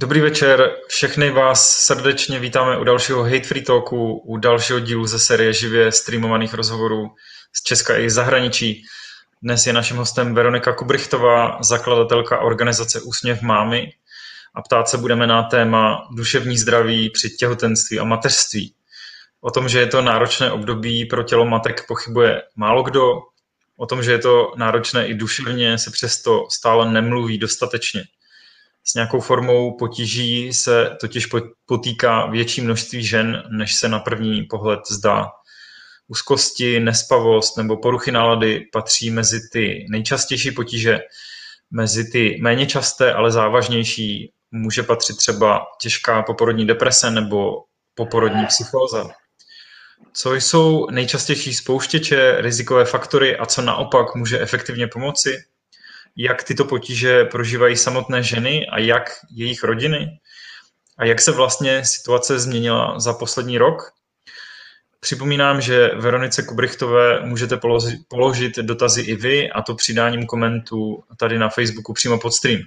Dobrý večer, všechny vás srdečně vítáme u dalšího Hate Free Talku, u dalšího dílu ze série živě streamovaných rozhovorů z Česka i zahraničí. Dnes je naším hostem Veronika Kubrichtová, zakladatelka organizace Úsměv mámy a ptát se budeme na téma duševní zdraví při těhotenství a mateřství. O tom, že je to náročné období pro tělo matek, pochybuje málo kdo. O tom, že je to náročné i duševně, se přesto stále nemluví dostatečně. S nějakou formou potíží se totiž potýká větší množství žen, než se na první pohled zdá. Úzkosti, nespavost nebo poruchy nálady patří mezi ty nejčastější potíže. Mezi ty méně časté, ale závažnější může patřit třeba těžká poporodní deprese nebo poporodní psychóza. Co jsou nejčastější spouštěče, rizikové faktory a co naopak může efektivně pomoci? Jak tyto potíže prožívají samotné ženy a jak jejich rodiny a jak se vlastně situace změnila za poslední rok. Připomínám, že Veronice Kubrichtové můžete položit dotazy i vy, a to přidáním komentu tady na Facebooku přímo pod stream.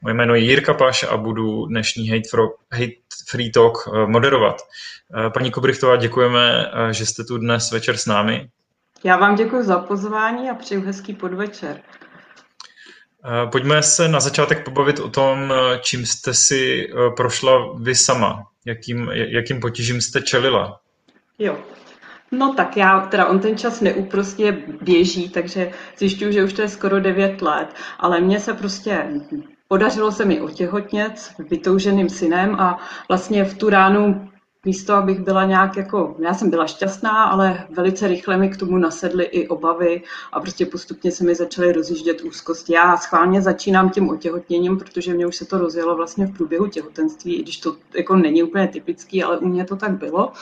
Moje jméno je Jirka Paš a budu dnešní Hate, for, Hate Free Talk eh, moderovat. Eh, paní Kubrichtová, děkujeme, eh, že jste tu dnes večer s námi. Já vám děkuji za pozvání a přeju hezký podvečer. Eh, pojďme se na začátek pobavit o tom, eh, čím jste si eh, prošla vy sama, jakým, jakým potížím jste čelila. Jo, No tak já, teda on ten čas neúprostně běží, takže zjišťuju, že už to je skoro 9 let, ale mně se prostě podařilo se mi otěhotnět vytouženým synem a vlastně v tu ránu místo, abych byla nějak jako, já jsem byla šťastná, ale velice rychle mi k tomu nasedly i obavy a prostě postupně se mi začaly rozjíždět úzkosti. Já schválně začínám tím otěhotněním, protože mě už se to rozjelo vlastně v průběhu těhotenství, i když to jako není úplně typický, ale u mě to tak bylo.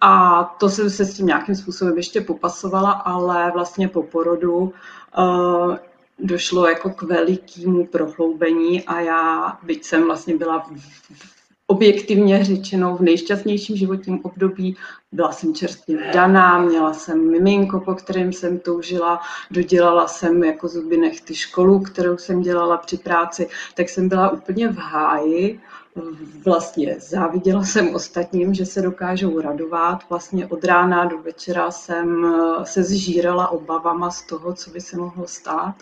A to jsem se s tím nějakým způsobem ještě popasovala, ale vlastně po porodu uh, došlo jako k velikému prohloubení a já, byť jsem vlastně byla v, v objektivně řečeno v nejšťastnějším životním období. Byla jsem čerstvě vdaná, měla jsem miminko, po kterém jsem toužila, dodělala jsem jako zuby nechty školu, kterou jsem dělala při práci, tak jsem byla úplně v háji. Vlastně záviděla jsem ostatním, že se dokážou radovat. Vlastně od rána do večera jsem se zžírala obavama z toho, co by se mohlo stát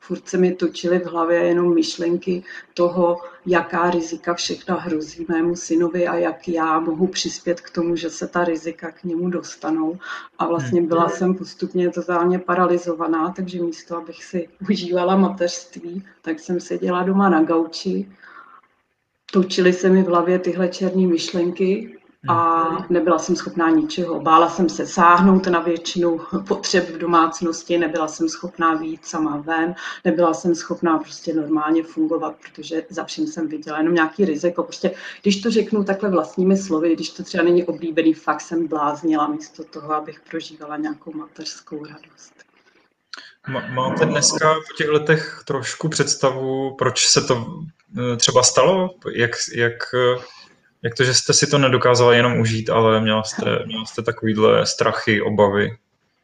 furt se mi točily v hlavě jenom myšlenky toho, jaká rizika všechna hrozí mému synovi a jak já mohu přispět k tomu, že se ta rizika k němu dostanou. A vlastně byla hmm. jsem postupně totálně paralizovaná, takže místo, abych si užívala mateřství, tak jsem seděla doma na gauči, točily se mi v hlavě tyhle černé myšlenky a nebyla jsem schopná ničeho. Bála jsem se sáhnout na většinu potřeb v domácnosti, nebyla jsem schopná výjít sama ven, nebyla jsem schopná prostě normálně fungovat, protože za vším jsem viděla jenom nějaký riziko. Prostě, když to řeknu takhle vlastními slovy, když to třeba není oblíbený, fakt jsem bláznila místo toho, abych prožívala nějakou mateřskou radost. Máte dneska po těch letech trošku představu, proč se to eh, třeba stalo? Jak, jak jak to, že jste si to nedokázala jenom užít, ale měla jste, měla jste takovýhle strachy, obavy?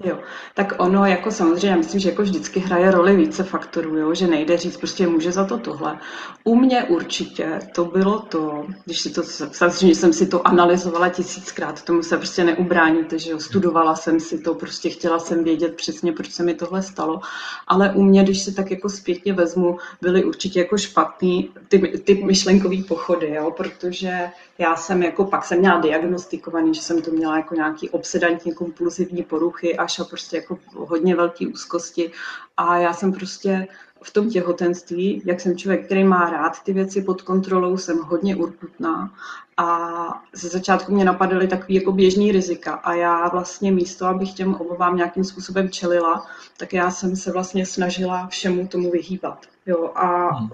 Jo, tak ono jako samozřejmě, já myslím, že jako vždycky hraje roli více faktorů, jo? že nejde říct, prostě může za to tohle. U mě určitě to bylo to, když si to, samozřejmě jsem si to analyzovala tisíckrát, tomu se prostě neubráníte, že jo, studovala jsem si to, prostě chtěla jsem vědět přesně, proč se mi tohle stalo, ale u mě, když si tak jako zpětně vezmu, byly určitě jako špatný ty, ty myšlenkový pochody, jo? protože já jsem jako, pak jsem měla diagnostikovaný, že jsem to měla jako nějaký obsedantní kompulzivní poruchy až a prostě jako hodně velké úzkosti. A já jsem prostě v tom těhotenství, jak jsem člověk, který má rád ty věci pod kontrolou, jsem hodně urputná. A ze začátku mě napadaly takový jako běžný rizika. A já vlastně místo, abych těm obavám nějakým způsobem čelila, tak já jsem se vlastně snažila všemu tomu vyhýbat. Jo, a hmm.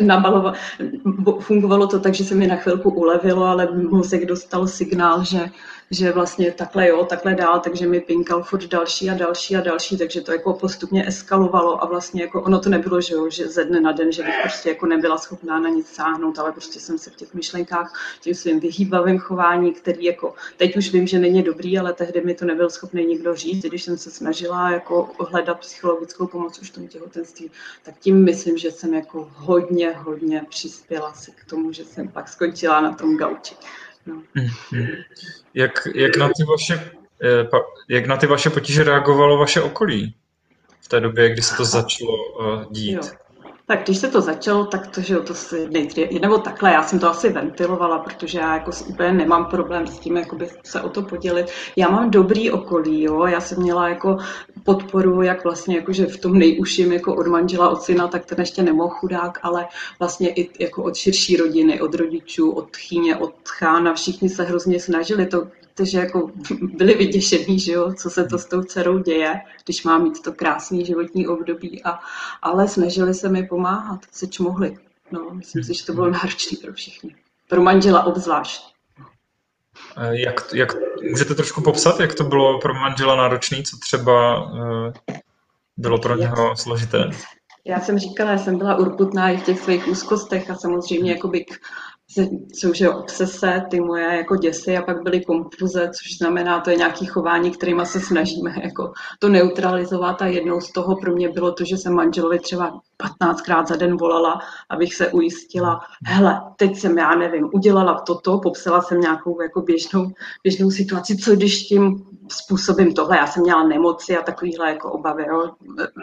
nabalova, fungovalo to tak, že se mi na chvilku ulevilo, ale mozek dostal signál, že že vlastně takhle jo, takhle dál, takže mi pinkal furt další a další a další, takže to jako postupně eskalovalo a vlastně jako ono to nebylo, že jo, že ze dne na den, že bych prostě jako nebyla schopná na nic sáhnout, ale prostě jsem se v těch myšlenkách tím svým vyhýbavým chování, který jako teď už vím, že není dobrý, ale tehdy mi to nebyl schopný nikdo říct, když jsem se snažila jako hledat psychologickou pomoc už v tom těhotenství, tak tím myslím, že jsem jako hodně, hodně přispěla si k tomu, že jsem pak skončila na tom gauči. Mhm. Jak, jak, na ty vaše, eh, jak na ty vaše potíže reagovalo vaše okolí v té době, kdy se to začalo eh, dít? Jo. Tak když se to začalo, tak to, že jo, to si nejdřív, nebo takhle, já jsem to asi ventilovala, protože já jako úplně nemám problém s tím, jakoby se o to podělit. Já mám dobrý okolí, jo, já jsem měla jako podporu, jak vlastně jakože v tom nejužším jako od manžela, od syna, tak ten ještě nemohl chudák, ale vlastně i jako od širší rodiny, od rodičů, od chyně, od chána, všichni se hrozně snažili to takže jako byli vyděšení, že jo, co se to s tou dcerou děje, když má mít to krásný životní období, a, ale snažili se mi pomáhat, seč mohli. No, myslím si, že to bylo náročné pro všechny. Pro manžela obzvlášť. Jak, jak, můžete trošku popsat, jak to bylo pro manžela náročné, co třeba uh, bylo pro něho složité? Já jsem říkala, já jsem byla urputná i v těch svých úzkostech a samozřejmě jakoby k jsou že obsese, ty moje jako děsy a pak byly konfuze, což znamená, to je nějaké chování, kterýma se snažíme jako to neutralizovat a jednou z toho pro mě bylo to, že jsem manželovi třeba 15krát za den volala, abych se ujistila, hele, teď jsem, já nevím, udělala toto, popsala jsem nějakou jako běžnou, běžnou situaci, co když tím způsobím tohle, já jsem měla nemoci a takovýhle jako obavy, jo?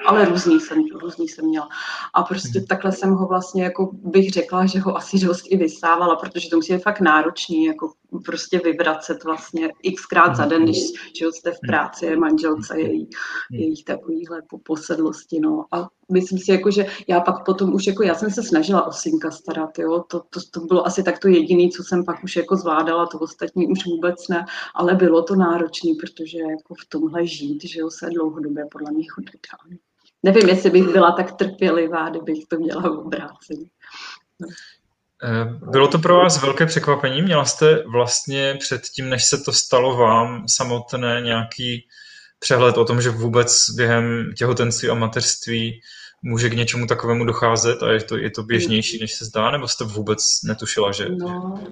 ale různý jsem, různý jsem měla. A prostě hmm. takhle jsem ho vlastně, jako bych řekla, že ho asi dost i vysávala, protože to musí být fakt náročný, jako prostě vyvracet vlastně xkrát za den, když že jste v práci, manželce, její, její takovýhle posedlosti, no. A myslím si, jako, že já pak potom už, jako já jsem se snažila o synka starat, jo, to, to, to bylo asi tak to jediné, co jsem pak už jako zvládala, to ostatní už vůbec ne, ale bylo to náročné, protože jako v tomhle žít, že jo, se dlouhodobě podle mě nedá. Nevím, jestli bych byla tak trpělivá, kdybych to měla v obrácení. Eh, bylo to pro vás velké překvapení? Měla jste vlastně předtím, než se to stalo vám samotné nějaký přehled o tom, že vůbec během těhotenství a mateřství může k něčemu takovému docházet a je to, je to běžnější, než se zdá, nebo jste vůbec netušila, že... No,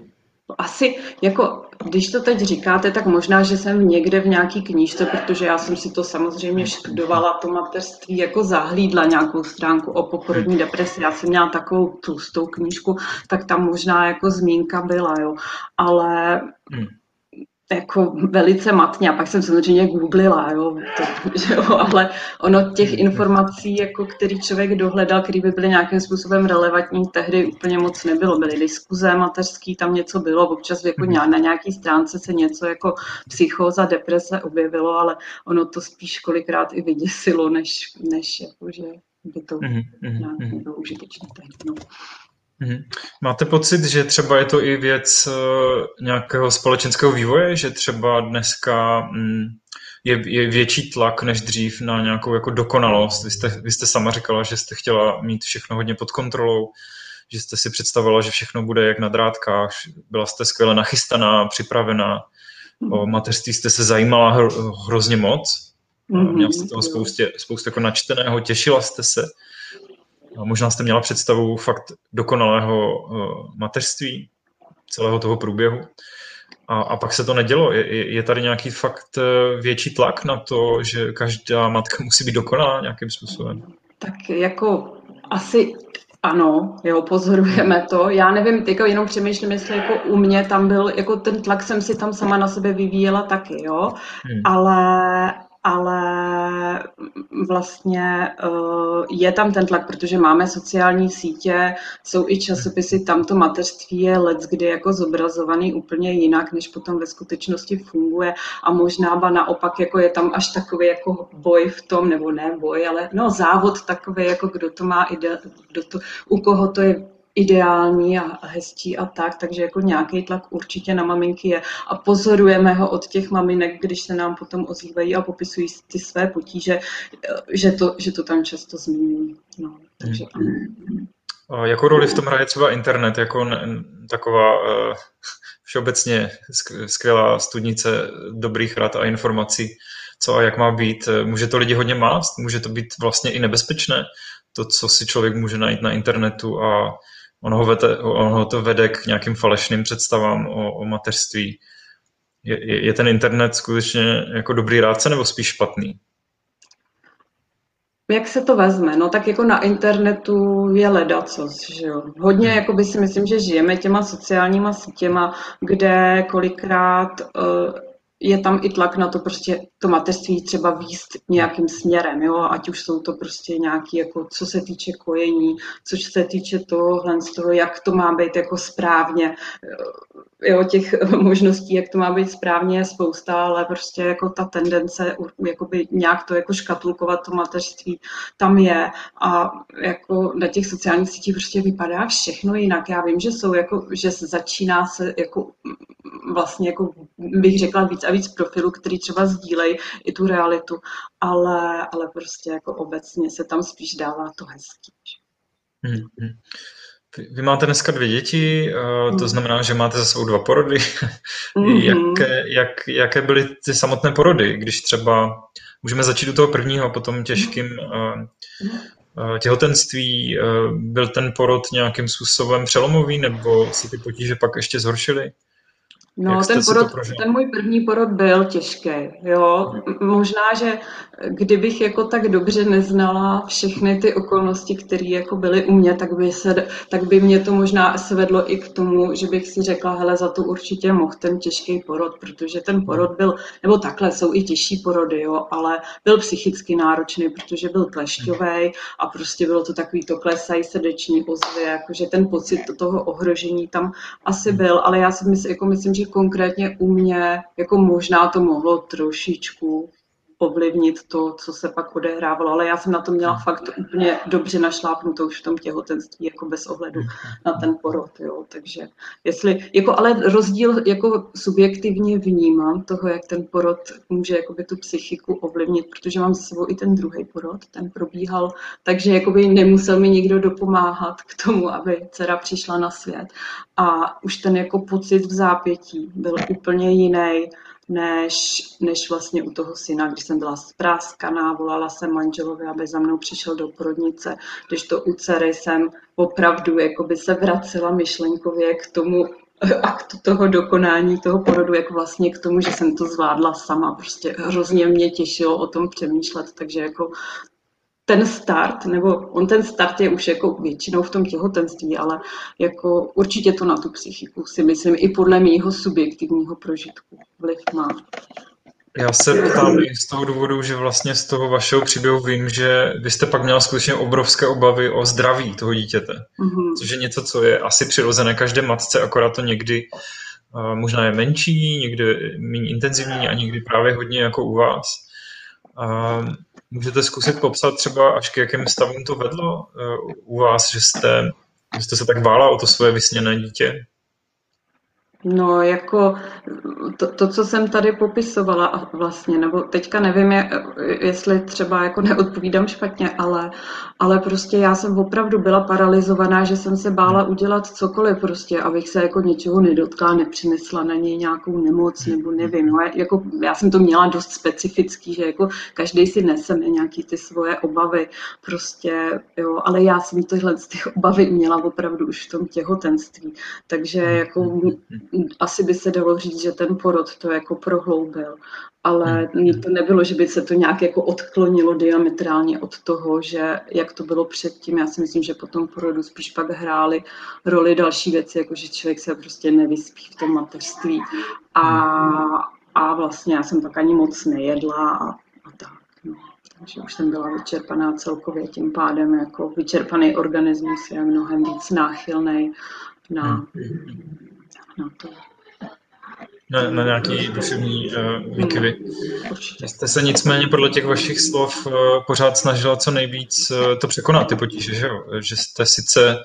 asi, jako, když to teď říkáte, tak možná, že jsem někde v nějaký knížce, protože já jsem si to samozřejmě studovala, to mateřství, jako zahlídla nějakou stránku o poporodní depresi. Já jsem měla takovou tlustou knížku, tak tam možná jako zmínka byla, jo. Ale hmm jako velice matně a pak jsem samozřejmě googlila, jo, to, že jo, ale ono těch informací, jako který člověk dohledal, který by byly nějakým způsobem relevantní, tehdy úplně moc nebylo. Byly diskuze mateřský, tam něco bylo, občas jako mhm. na nějaký stránce se něco jako psychóza, deprese objevilo, ale ono to spíš kolikrát i vyděsilo, než, než jako, že by to mm-hmm. bylo užitečné. No. Mhm. Máte pocit, že třeba je to i věc eh, nějakého společenského vývoje, že třeba dneska mm, je, je větší tlak než dřív na nějakou jako dokonalost? Vy jste, vy jste sama říkala, že jste chtěla mít všechno hodně pod kontrolou, že jste si představovala, že všechno bude jak na drátkách, byla jste skvěle nachystaná, připravená, o mateřství jste se zajímala hro, hrozně moc, mm-hmm. měla jste toho spoustě, spoustu jako načteného, těšila jste se. Možná jste měla představu fakt dokonalého eh, mateřství, celého toho průběhu. A, a pak se to nedělo. Je, je tady nějaký fakt eh, větší tlak na to, že každá matka musí být dokonalá nějakým způsobem? Tak jako asi ano, jo, pozorujeme to. Já nevím, jako jenom přemýšlím, jestli jako u mě tam byl, jako ten tlak jsem si tam sama na sebe vyvíjela taky, jo, hmm. ale, ale vlastně eh, je tam ten tlak, protože máme sociální sítě, jsou i časopisy, tam to mateřství je let, kdy jako zobrazovaný úplně jinak, než potom ve skutečnosti funguje. A možná ba naopak jako je tam až takový jako boj v tom, nebo ne boj, ale no závod takový, jako kdo to má ide, kdo to, u koho to je ideální a hezčí a tak, takže jako nějaký tlak určitě na maminky je a pozorujeme ho od těch maminek, když se nám potom ozývají a popisují ty své potíže, že to, že to tam často zmiňují. No, takže ano. Jakou roli v tom hraje třeba internet, jako taková uh, všeobecně skvělá studnice dobrých rad a informací, co a jak má být. Může to lidi hodně mást, může to být vlastně i nebezpečné, to, co si člověk může najít na internetu a ono ho, vede, ono ho to vede k nějakým falešným představám o, o mateřství. Je, je ten internet skutečně jako dobrý rádce nebo spíš špatný? Jak se to vezme? No tak jako na internetu je ledacos, že jo. Hodně hmm. jako by si myslím, že žijeme těma sociálníma sítěma, kde kolikrát uh, je tam i tlak na to prostě to mateřství třeba výst nějakým směrem, jo, ať už jsou to prostě nějaký, jako co se týče kojení, co se týče tohohle z toho, jak to má být jako správně, jo, těch možností, jak to má být správně je spousta, ale prostě jako ta tendence jakoby nějak to jako škatulkovat to mateřství tam je a jako na těch sociálních sítích prostě vypadá všechno jinak. Já vím, že jsou jako, že začíná se jako vlastně jako bych řekla víc a víc profilů, který třeba sdílejí i tu realitu, ale, ale prostě jako obecně se tam spíš dává to hezký. Hmm, hmm. Vy máte dneska dvě děti, to mhm. znamená, že máte za sebou dva porody. Mm-hmm. jaké, jak, jaké byly ty samotné porody, když třeba můžeme začít u toho prvního, potom těžkým uh, těhotenství. Byl ten porod nějakým způsobem přelomový, nebo si ty potíže pak ještě zhoršily? No, ten, porod, ten můj první porod byl těžký, jo. Možná, že kdybych jako tak dobře neznala všechny ty okolnosti, které jako byly u mě, tak by, se, tak by mě to možná svedlo i k tomu, že bych si řekla, hele, za to určitě mohl ten těžký porod, protože ten porod byl, nebo takhle, jsou i těžší porody, jo, ale byl psychicky náročný, protože byl klešťový a prostě bylo to takový to klesají srdeční ozvy, jakože ten pocit toho ohrožení tam asi byl, ale já si myslím, jako myslím, že konkrétně u mě, jako možná to mohlo trošičku ovlivnit to, co se pak odehrávalo, ale já jsem na to měla fakt úplně dobře našlápnutou už v tom těhotenství, jako bez ohledu na ten porod, jo, takže jestli, jako ale rozdíl jako subjektivně vnímám toho, jak ten porod může jakoby tu psychiku ovlivnit, protože mám s sebou i ten druhý porod, ten probíhal, takže jakoby nemusel mi nikdo dopomáhat k tomu, aby dcera přišla na svět. A už ten jako pocit v zápětí byl úplně jiný, než, než vlastně u toho syna, když jsem byla spráskaná, volala jsem manželovi, aby za mnou přišel do porodnice, když to u dcery jsem opravdu by se vracela myšlenkově k tomu aktu toho dokonání toho porodu, jako vlastně k tomu, že jsem to zvládla sama. Prostě hrozně mě těšilo o tom přemýšlet, takže jako ten start, nebo on ten start je už jako většinou v tom těhotenství, ale jako určitě to na tu psychiku si myslím i podle mého subjektivního prožitku vliv má. Já se ptám i z toho důvodu, že vlastně z toho vašeho příběhu vím, že vy jste pak měla skutečně obrovské obavy o zdraví toho dítěte, mm-hmm. což je něco, co je asi přirozené každé matce, akorát to někdy uh, možná je menší, někdy méně intenzivní a někdy právě hodně jako u vás. Uh, Můžete zkusit popsat třeba, až k jakým stavům to vedlo uh, u vás, že jste, že jste se tak bála o to svoje vysněné dítě? No, jako to, to, co jsem tady popisovala vlastně, nebo teďka nevím, jestli třeba jako neodpovídám špatně, ale, ale prostě já jsem opravdu byla paralizovaná, že jsem se bála udělat cokoliv prostě, abych se jako něčeho nedotkla, nepřinesla na něj nějakou nemoc, nebo nevím. No, jako, já jsem to měla dost specifický, že jako každý si neseme nějaký ty svoje obavy, prostě, jo, ale já jsem tyhle ty obavy měla opravdu už v tom těhotenství, takže jako asi by se dalo říct, že ten porod to jako prohloubil, ale hmm. to nebylo, že by se to nějak jako odklonilo diametrálně od toho, že jak to bylo předtím. Já si myslím, že po tom porodu spíš pak hrály roli další věci, jako že člověk se prostě nevyspí v tom mateřství a, a vlastně já jsem pak ani moc nejedla a, a tak. No. Takže už jsem byla vyčerpaná celkově, tím pádem jako vyčerpaný organismus je mnohem víc náchylný na, hmm na to. Na, na nějaký duševní uh, výkyvy. Jste se nicméně podle těch vašich slov uh, pořád snažila co nejvíc uh, to překonat, ty potíže, že jo? Že jste sice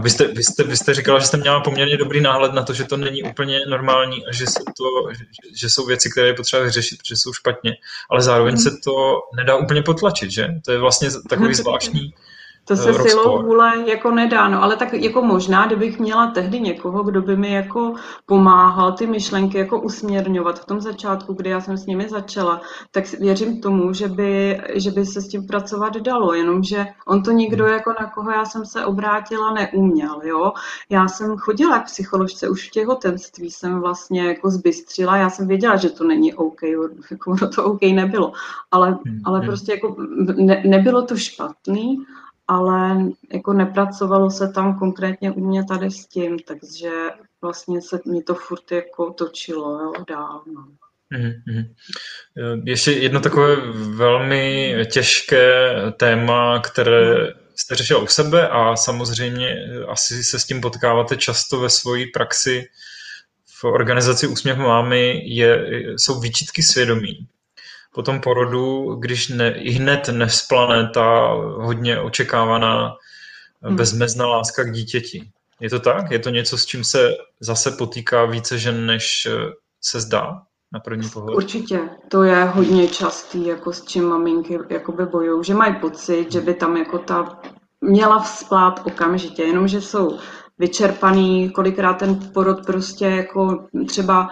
vy jste, vy, jste, vy jste říkala, že jste měla poměrně dobrý náhled na to, že to není úplně normální a že, se to, že, že jsou věci, které je potřeba vyřešit, protože jsou špatně, ale zároveň mm. se to nedá úplně potlačit, že? To je vlastně takový zvláštní, To se Rock silou Sport. vůle jako nedá, no ale tak jako možná, kdybych měla tehdy někoho, kdo by mi jako pomáhal ty myšlenky jako usměrňovat v tom začátku, kdy já jsem s nimi začala, tak věřím tomu, že by, že by se s tím pracovat dalo, jenomže on to nikdo jako na koho já jsem se obrátila neuměl, jo. Já jsem chodila k psycholožce už v těhotenství, jsem vlastně jako zbystřila, já jsem věděla, že to není OK, jako ono to OK nebylo, ale, ale prostě jako ne, nebylo to špatný, ale jako nepracovalo se tam konkrétně u mě tady s tím, takže vlastně se mi to furt jako točilo jo, dál. No. Mm-hmm. Ještě jedno takové velmi těžké téma, které jste řešila u sebe a samozřejmě asi se s tím potkáváte často ve své praxi v organizaci Úsměv mámy, je, jsou výčitky svědomí po tom porodu, když ne, i hned nesplane ta hodně očekávaná hmm. bezmezná láska k dítěti. Je to tak? Je to něco, s čím se zase potýká více žen, než se zdá na první pohled? Určitě. To je hodně častý, jako s čím maminky jakoby bojují, že mají pocit, že by tam jako ta měla vzplát okamžitě, jenomže jsou vyčerpaný, kolikrát ten porod prostě jako třeba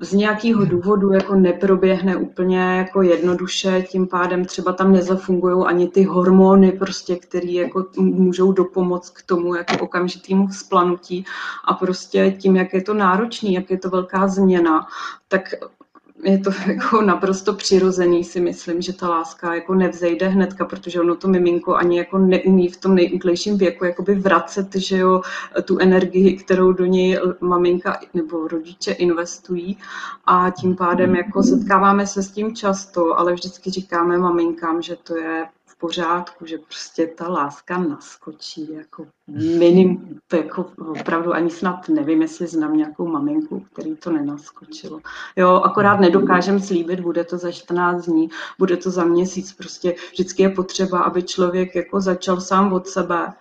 z nějakého důvodu jako neproběhne úplně jako jednoduše, tím pádem třeba tam nezafungují ani ty hormony, prostě, které jako můžou dopomoct k tomu jako okamžitému vzplanutí. A prostě tím, jak je to náročný, jak je to velká změna, tak je to jako naprosto přirozený, si myslím, že ta láska jako nevzejde hnedka, protože ono to miminko ani jako neumí v tom nejútlejším věku jakoby vracet, že jo, tu energii, kterou do něj maminka nebo rodiče investují. A tím pádem jako setkáváme se s tím často, ale vždycky říkáme maminkám, že to je pořádku, že prostě ta láska naskočí jako minim, jako opravdu ani snad nevím, jestli znám nějakou maminku, který to nenaskočilo. Jo, akorát nedokážem slíbit, bude to za 14 dní, bude to za měsíc, prostě vždycky je potřeba, aby člověk jako začal sám od sebe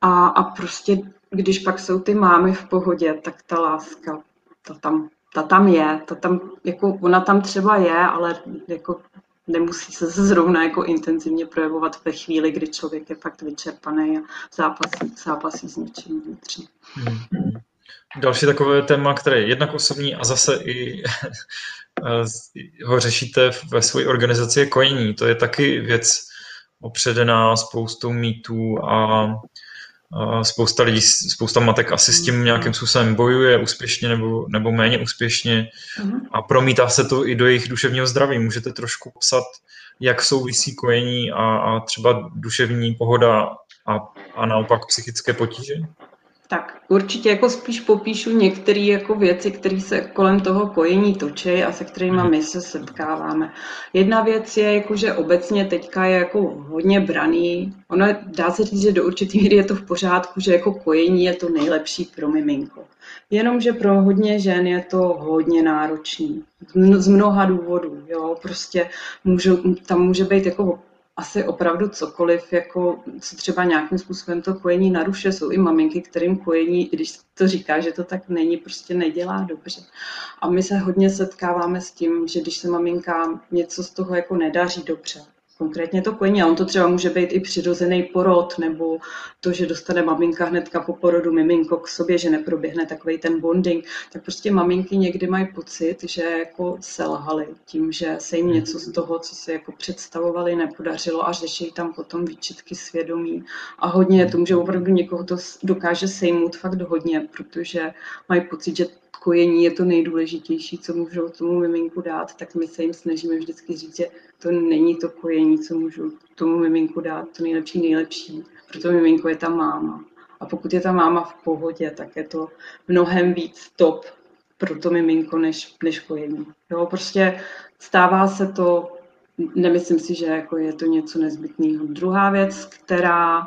a, a prostě když pak jsou ty mámy v pohodě, tak ta láska, ta tam, ta tam je, ta tam, jako ona tam třeba je, ale jako nemusí se zrovna jako intenzivně projevovat ve chvíli, kdy člověk je fakt vyčerpaný a zápasí, zápasí s něčím vnitřně. Hmm. Další takové téma, které je jednak osobní a zase i ho řešíte ve své organizaci je kojení. To je taky věc opředená spoustou mýtů a spousta lidí, spousta matek asi s tím nějakým způsobem bojuje úspěšně nebo, nebo méně úspěšně uh-huh. a promítá se to i do jejich duševního zdraví. Můžete trošku psat, jak souvisí kojení a, a třeba duševní pohoda a, a naopak psychické potíže? Tak určitě jako spíš popíšu některé jako věci, které se kolem toho kojení točí a se kterými mhm. my se setkáváme. Jedna věc je, jako, že obecně teďka je jako hodně braný. Ono dá se říct, že do určitý míry je to v pořádku, že jako kojení je to nejlepší pro miminko. Jenomže pro hodně žen je to hodně náročný. Z mnoha důvodů. Jo? Prostě můžu, tam může být jako asi opravdu cokoliv, jako co třeba nějakým způsobem to kojení narušuje. Jsou i maminky, kterým kojení, i když to říká, že to tak není, prostě nedělá dobře. A my se hodně setkáváme s tím, že když se maminkám něco z toho jako nedaří dobře, konkrétně to. A on to třeba může být i přirozený porod, nebo to, že dostane maminka hnedka po porodu miminko k sobě, že neproběhne takový ten bonding. Tak prostě maminky někdy mají pocit, že jako selhali tím, že se jim něco z toho, co se jako představovali, nepodařilo a řeší tam potom výčitky svědomí. A hodně to může opravdu někoho to dokáže sejmout fakt hodně, protože mají pocit, že kojení je to nejdůležitější, co můžou tomu miminku dát, tak my se jim snažíme vždycky říct, že to není to kojení, co můžu tomu miminku dát, to nejlepší, nejlepší. Proto miminko je ta máma. A pokud je ta máma v pohodě, tak je to mnohem víc top pro to miminko, než, než kojení. Jo, prostě stává se to, nemyslím si, že jako je to něco nezbytného. Druhá věc, která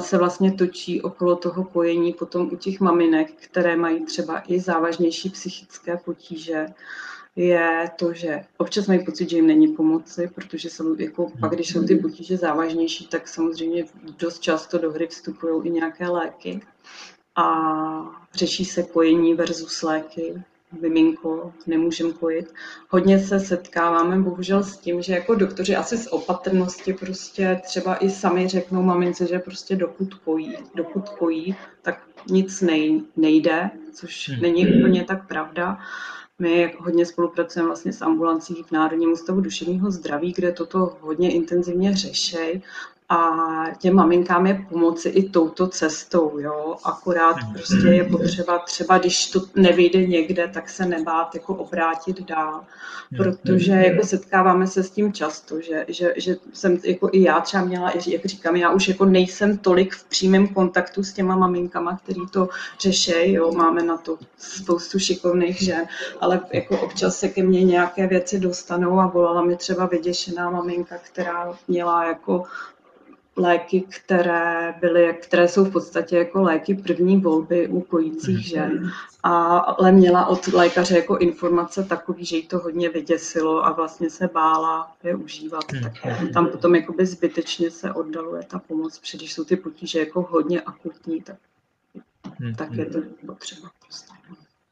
se vlastně točí okolo toho kojení potom u těch maminek, které mají třeba i závažnější psychické potíže, je to, že občas mají pocit, že jim není pomoci, protože jsou, jako, pak když jsou ty potíže závažnější, tak samozřejmě dost často do hry vstupují i nějaké léky a řeší se kojení versus léky. Miminko, nemůžem kojit. Hodně se setkáváme bohužel s tím, že jako doktoři asi z opatrnosti prostě třeba i sami řeknou mamince, že prostě dokud kojí, dokud kojí, tak nic nej, nejde, což hmm. není úplně tak pravda. My hodně spolupracujeme vlastně s ambulancí v Národním ústavu duševního zdraví, kde toto hodně intenzivně řeší a těm maminkám je pomoci i touto cestou, jo. Akorát mhm. prostě je potřeba třeba, když to nevyjde někde, tak se nebát jako obrátit dál, protože jako setkáváme se s tím často, že, že, že jsem jako i já třeba měla, jak říkám, já už jako nejsem tolik v přímém kontaktu s těma maminkama, který to řeší, jo, máme na to spoustu šikovných žen, ale jako občas se ke mně nějaké věci dostanou a volala mi třeba vyděšená maminka, která měla jako léky, které, byly, které jsou v podstatě jako léky první volby u kojících mhm. žen. A, ale měla od lékaře jako informace takový, že jí to hodně vyděsilo a vlastně se bála je užívat. Mhm. Tak tam potom jakoby zbytečně se oddaluje ta pomoc, protože když jsou ty potíže jako hodně akutní, tak, mhm. tak je to potřeba prostě.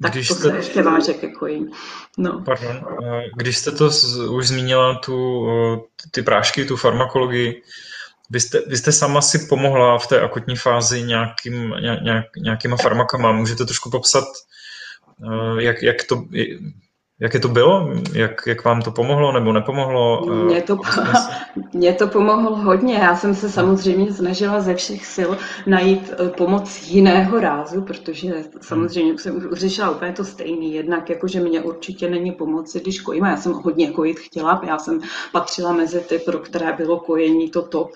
Tak když to jste... se ještě váže ke kojení. No. Pardon. Když jste to už zmínila, tu, ty prášky, tu farmakologii, vy jste, vy jste sama si pomohla v té akutní fázi nějakým, nějak, nějakýma farmakama. Můžete trošku popsat, eh, jak, jak, to, jak je to bylo? Jak, jak vám to pomohlo nebo nepomohlo? Mně to, mně to pomohlo hodně. Já jsem se samozřejmě snažila ze všech sil najít eh, pomoc jiného rázu, protože samozřejmě jsem řešila úplně to stejný. Jednak jako, že mě určitě není pomoci, když kojím. Já jsem hodně kojit chtěla. Já jsem patřila mezi ty, pro které bylo kojení to top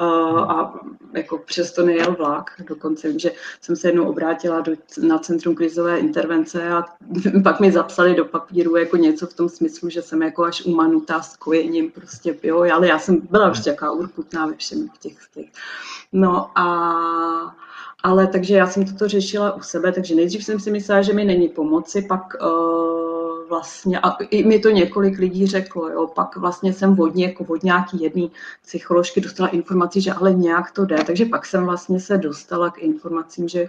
a jako přesto nejel vlak. Dokonce vím, že jsem se jednou obrátila do, na Centrum krizové intervence a pak mi zapsali do papíru jako něco v tom smyslu, že jsem jako až umanutá s kojením, prostě jo, ale já jsem byla vždycky jaká urputná ve všem těch, těch. No a ale takže já jsem toto řešila u sebe, takže nejdřív jsem si myslela, že mi není pomoci, pak uh, vlastně, a i mi to několik lidí řeklo, jo, pak vlastně jsem vodně, jako od nějaký jedný psycholožky dostala informaci, že ale nějak to jde, takže pak jsem vlastně se dostala k informacím, že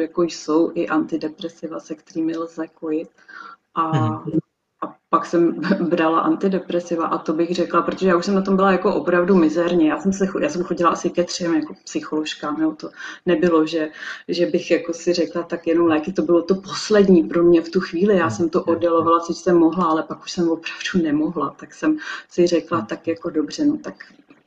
jako jsou i antidepresiva, se kterými lze kojit. A mhm pak jsem brala antidepresiva a to bych řekla, protože já už jsem na tom byla jako opravdu mizerně. Já jsem, se, já jsem chodila asi ke třem jako psycholožkám, jo. to nebylo, že, že bych jako si řekla tak jenom léky, to bylo to poslední pro mě v tu chvíli. Já jsem to oddělovala, co jsem mohla, ale pak už jsem opravdu nemohla, tak jsem si řekla tak jako dobře, no tak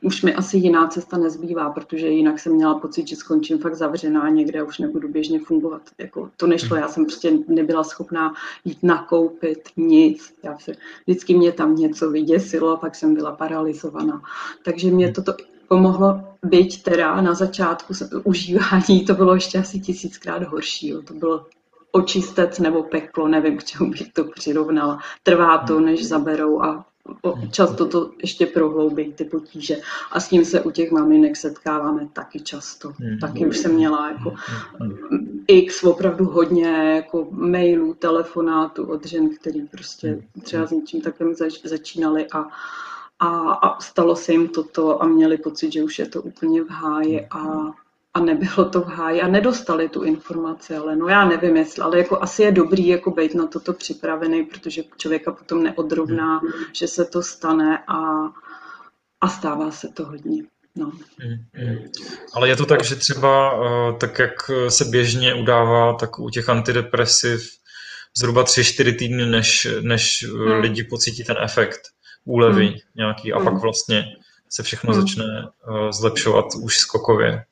už mi asi jiná cesta nezbývá, protože jinak jsem měla pocit, že skončím fakt zavřená někde už nebudu běžně fungovat. Jako, to nešlo, já jsem prostě nebyla schopná jít nakoupit nic. Já se, vždycky mě tam něco vyděsilo a pak jsem byla paralizovaná. Takže mě toto pomohlo být teda na začátku užívání, to bylo ještě asi tisíckrát horší. Jo. To bylo očistec nebo peklo, nevím, k čemu bych to přirovnala. Trvá to, než zaberou a často to ještě prohloubí ty potíže. A s tím se u těch maminek setkáváme taky často. Mm-hmm. Taky už jsem měla jako mm-hmm. x opravdu hodně jako mailů, telefonátů od žen, který prostě třeba s něčím takovým zač- začínali a, a, a stalo se jim toto a měli pocit, že už je to úplně v háji a a nebylo to v háji a nedostali tu informaci, ale no já nevím, jestli, ale jako asi je dobrý jako být na toto připravený, protože člověka potom neodrovná, mm. že se to stane a, a stává se to hodně. No. Mm, Ale je to tak, že třeba eh, tak, jak se běžně udává, tak u těch antidepresiv zhruba 3-4 týdny, než, než mm. lidi pocítí ten efekt úlevy mm. nějaký a mm. pak vlastně se všechno mm. začne uh, zlepšovat už skokově.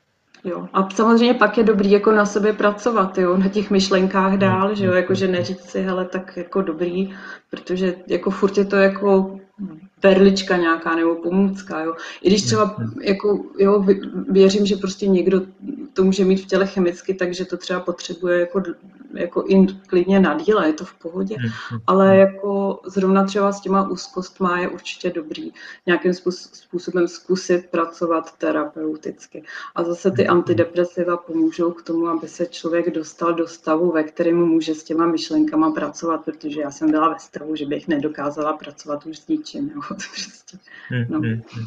Jo. A samozřejmě pak je dobrý jako na sebe pracovat, jo, na těch myšlenkách dál, že jo, jakože neříct si, hele, tak jako dobrý, protože jako furt je to jako perlička nějaká nebo pomůcka, jo. I když třeba jako, jo, věřím, že prostě někdo to může mít v těle chemicky, takže to třeba potřebuje jako, jako i klidně na díle, je to v pohodě, ale jako zrovna třeba s těma úzkostma je určitě dobrý nějakým způsobem zkusit pracovat terapeuticky. A zase ty antidepresiva pomůžou k tomu, aby se člověk dostal do stavu, ve kterém může s těma myšlenkama pracovat, protože já jsem byla ve stavu, že bych nedokázala pracovat už s ničím. Jo. prostě, no. hmm, hmm.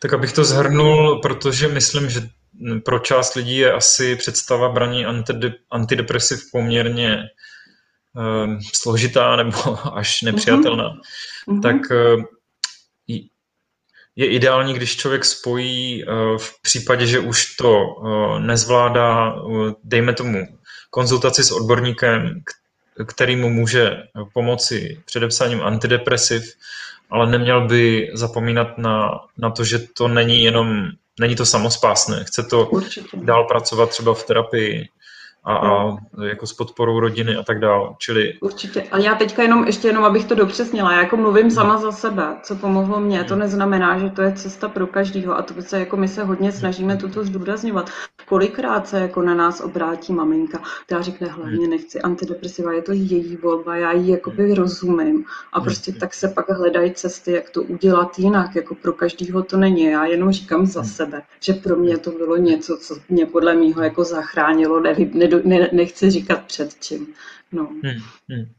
Tak abych to zhrnul, protože myslím, že pro část lidí je asi představa braní antidepresiv poměrně složitá nebo až nepřijatelná, mm-hmm. tak je ideální, když člověk spojí v případě, že už to nezvládá, dejme tomu, konzultaci s odborníkem, který mu může pomoci předepsáním antidepresiv, ale neměl by zapomínat na, na to, že to není jenom, není to samospásné. Chce to Určitě. dál pracovat třeba v terapii, a, a jako s podporou rodiny a tak dále. Čili... Určitě. A já teďka jenom, ještě jenom, abych to dopřesnila, já jako mluvím sama za sebe, co pomohlo mně, to neznamená, že to je cesta pro každýho a to se jako my se hodně snažíme toto zdůrazňovat. Kolikrát se jako na nás obrátí maminka, která řekne, hlavně nechci antidepresiva, je to její volba, já jí jakoby rozumím. A prostě tak se pak hledají cesty, jak to udělat jinak, jako pro každýho to není. Já jenom říkám za sebe, že pro mě to bylo něco, co mě podle mýho jako zachránilo, nevím, ne, nechci říkat před čím. No. Hmm, hmm.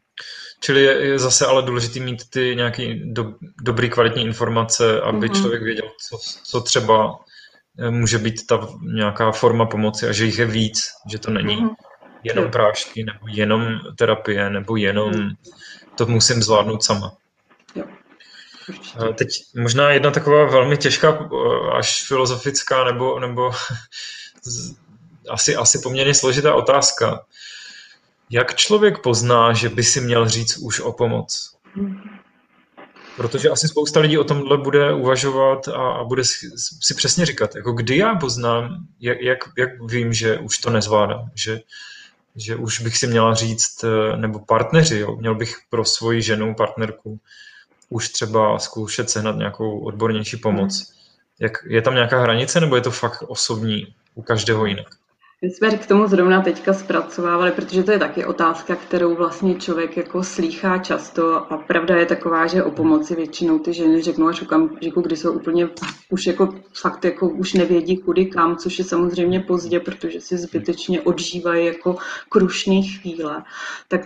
Čili je, je zase ale důležité mít ty nějaký do, dobrý kvalitní informace, aby mm-hmm. člověk věděl, co, co třeba eh, může být ta nějaká forma pomoci a že jich je víc, že to není mm-hmm. jenom prášky, nebo jenom terapie, nebo jenom mm. to musím zvládnout sama. Jo. Teď možná jedna taková velmi těžká, eh, až filozofická, nebo, nebo asi, asi poměrně složitá otázka. Jak člověk pozná, že by si měl říct už o pomoc? Protože asi spousta lidí o tomhle bude uvažovat a, a bude si, si přesně říkat, jako kdy já poznám, jak, jak, jak vím, že už to nezvládám, že, že už bych si měla říct, eh, nebo partneři, jo, měl bych pro svoji ženu, partnerku, už třeba zkoušet sehnat nějakou odbornější pomoc. Jak, je tam nějaká hranice, nebo je to fakt osobní u každého jinak? My jsme k tomu zrovna teďka zpracovávali, protože to je taky otázka, kterou vlastně člověk jako slýchá často. A pravda je taková, že o pomoci většinou ty ženy řeknou až okamžiku, kdy jsou úplně už jako fakt jako už nevědí kudy kam, což je samozřejmě pozdě, protože si zbytečně odžívají jako krušné chvíle. Tak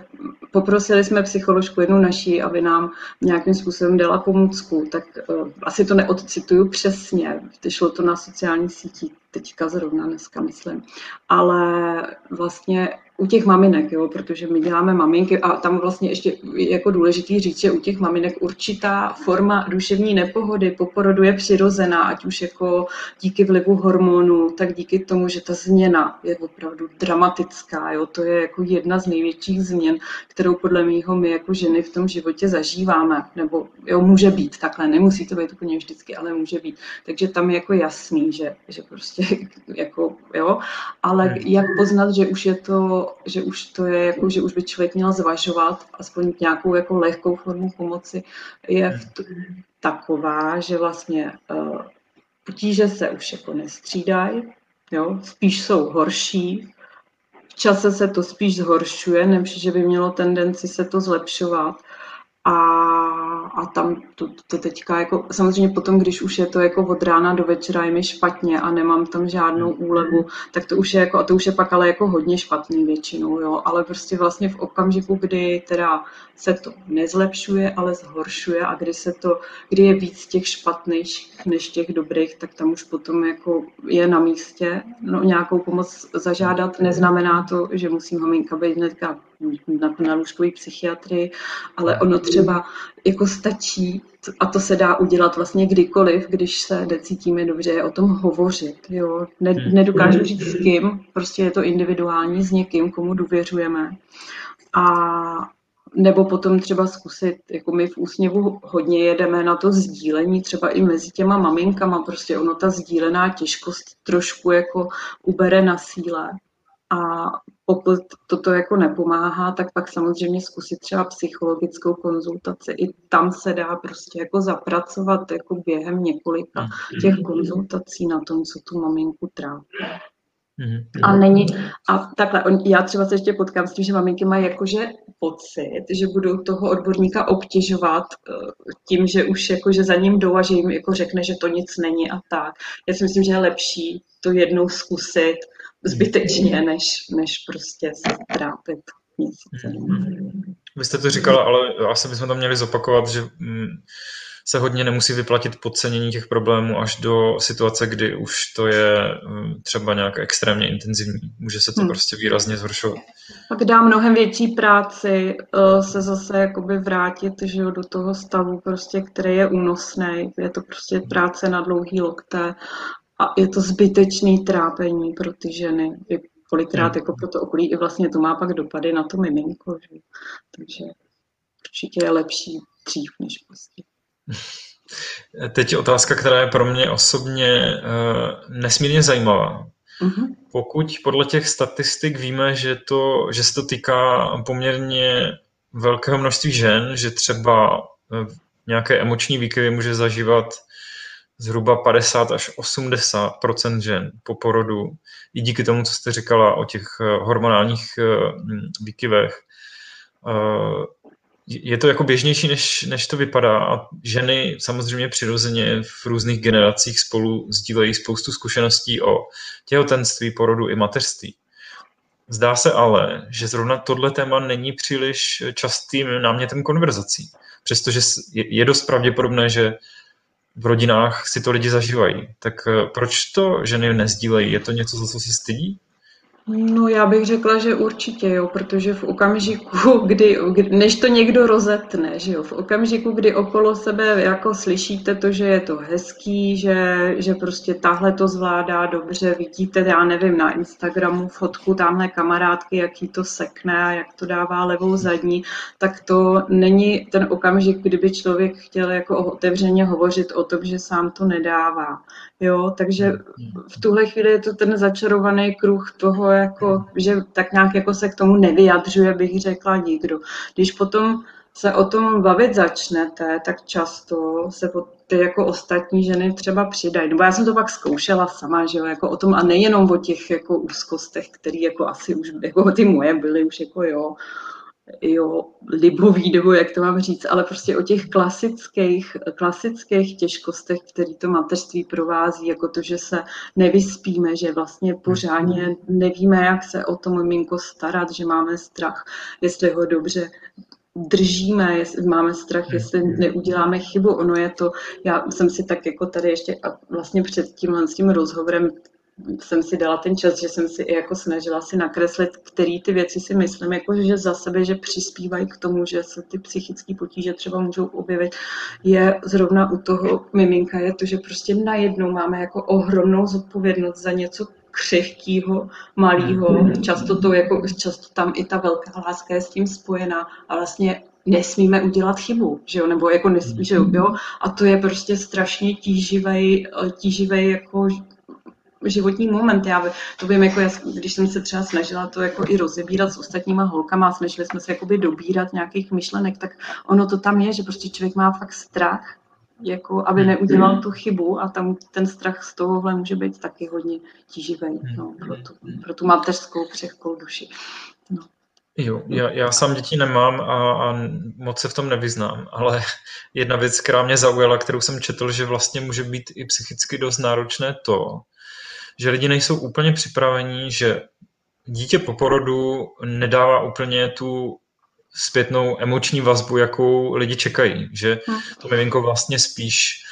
poprosili jsme psycholožku jednu naší, aby nám nějakým způsobem dala pomůcku, tak uh, asi to neodcituju přesně, šlo to na sociální sítích, teďka zrovna dneska, myslím. Ale vlastně u těch maminek, jo, protože my děláme maminky a tam vlastně ještě jako důležitý říct, že u těch maminek určitá forma duševní nepohody po porodu je přirozená, ať už jako díky vlivu hormonů, tak díky tomu, že ta změna je opravdu dramatická. Jo. To je jako jedna z největších změn, kterou podle mého my jako ženy v tom životě zažíváme. Nebo jo, může být takhle, nemusí to být úplně vždycky, ale může být. Takže tam je jako jasný, že, že prostě jako, jo, ale hmm. jak poznat, že už je to že už to je jako, že už by člověk měl zvažovat aspoň nějakou jako lehkou formu pomoci, je v t- taková, že vlastně uh, potíže se už jako nestřídají, jo, spíš jsou horší, v čase se to spíš zhoršuje, než že by mělo tendenci se to zlepšovat. A a tam to, to teďka jako, samozřejmě potom, když už je to jako od rána do večera je mi špatně a nemám tam žádnou hmm. úlevu, tak to už je jako, a to už je pak ale jako hodně špatný většinou, jo, ale prostě vlastně v okamžiku, kdy teda se to nezlepšuje, ale zhoršuje a kdy se to, kdy je víc těch špatných než těch dobrých, tak tam už potom jako je na místě no, nějakou pomoc zažádat. Neznamená to, že musím maminka být hnedka na, na lůžkový psychiatrii, ale ono třeba jako stačí, a to se dá udělat vlastně kdykoliv, když se necítíme dobře, o tom hovořit. Jo? Ne, hmm. nedokážu říct s kým, prostě je to individuální s někým, komu důvěřujeme. A nebo potom třeba zkusit, jako my v úsměvu hodně jedeme na to sdílení, třeba i mezi těma maminkama, prostě ono ta sdílená těžkost trošku jako ubere na síle. A pokud toto jako nepomáhá, tak pak samozřejmě zkusit třeba psychologickou konzultaci. I tam se dá prostě jako zapracovat jako během několika hmm. těch konzultací na tom, co tu maminku trápí. Mm-hmm. A není, a takhle, on, já třeba se ještě potkám s tím, že maminky mají jakože pocit, že budou toho odborníka obtěžovat uh, tím, že už jakože za ním jdou a že jim jako řekne, že to nic není a tak. Já si myslím, že je lepší to jednou zkusit zbytečně, než, než prostě se trápit měsíce. Mm-hmm. Vy jste to říkala, ale asi bychom to měli zopakovat, že mm, se hodně nemusí vyplatit podcenění těch problémů až do situace, kdy už to je hm, třeba nějak extrémně intenzivní. Může se to hmm. prostě výrazně zhoršovat. Pak dá mnohem větší práci uh, se zase jakoby vrátit že jo, do toho stavu, prostě, který je únosný. Je to prostě práce na dlouhý lokte a je to zbytečný trápení pro ty ženy. Kolikrát hmm. jako pro to okolí i vlastně to má pak dopady na to miminko. Že? Takže určitě je lepší dřív než později. Teď otázka, která je pro mě osobně uh, nesmírně zajímavá. Uh-huh. Pokud podle těch statistik víme, že, to, že se to týká poměrně velkého množství žen, že třeba eh, nějaké emoční výkyvy může zažívat zhruba 50 až 80% žen po porodu, i díky tomu, co jste říkala o těch eh, hormonálních výkyvech je to jako běžnější, než, než to vypadá a ženy samozřejmě přirozeně v různých generacích spolu sdílejí spoustu zkušeností o těhotenství, porodu i mateřství. Zdá se ale, že zrovna tohle téma není příliš častým námětem konverzací, přestože je dost pravděpodobné, že v rodinách si to lidi zažívají. Tak eh, proč to ženy nezdílejí? Je to něco, za co se stydí? No já bych řekla, že určitě jo, protože v okamžiku, kdy, než to někdo rozetne, že jo, v okamžiku, kdy okolo sebe jako slyšíte to, že je to hezký, že, že prostě tahle to zvládá dobře, vidíte, já nevím, na Instagramu fotku tamhle kamarádky, jak jí to sekne a jak to dává levou zadní, tak to není ten okamžik, kdyby člověk chtěl jako otevřeně hovořit o tom, že sám to nedává. Jo, takže v tuhle chvíli je to ten začarovaný kruh toho, jako, že tak nějak jako se k tomu nevyjadřuje, bych řekla nikdo. Když potom se o tom bavit začnete, tak často se ty jako ostatní ženy třeba přidají. Nebo já jsem to pak zkoušela sama, že jo, jako o tom a nejenom o těch jako úzkostech, které jako asi už, jako ty moje byly už jako jo, jo, libový, nebo jak to mám říct, ale prostě o těch klasických, klasických těžkostech, které to mateřství provází, jako to, že se nevyspíme, že vlastně pořádně nevíme, jak se o to miminko starat, že máme strach, jestli ho dobře držíme, jestli máme strach, jestli neuděláme chybu. Ono je to, já jsem si tak jako tady ještě vlastně před tímhle s tím rozhovorem jsem si dala ten čas, že jsem si i jako snažila si nakreslit, který ty věci si myslím, jako že za sebe, že přispívají k tomu, že se ty psychické potíže třeba můžou objevit, je zrovna u toho miminka, je to, že prostě najednou máme jako ohromnou zodpovědnost za něco křehkýho, malého. Mhm. Často to jako, často tam i ta velká láska je s tím spojená a vlastně nesmíme udělat chybu, že jo, nebo jako nesmí, že jo, jo, a to je prostě strašně tíživý, tíživý jako životní moment. Já to vím, jako já, když jsem se třeba snažila to jako i rozebírat s ostatníma holkama a snažili jsme se jakoby dobírat nějakých myšlenek, tak ono to tam je, že prostě člověk má fakt strach, jako aby neudělal tu chybu a tam ten strach z tohohle může být taky hodně tíživý no, pro, tu, pro tu mateřskou křehkou duši. No. Jo, já, já sám děti nemám a, a moc se v tom nevyznám, ale jedna věc, která mě zaujala, kterou jsem četl, že vlastně může být i psychicky dost náročné to, že lidi nejsou úplně připravení, že dítě po porodu nedává úplně tu zpětnou emoční vazbu, jakou lidi čekají. Že to miminko vlastně spíš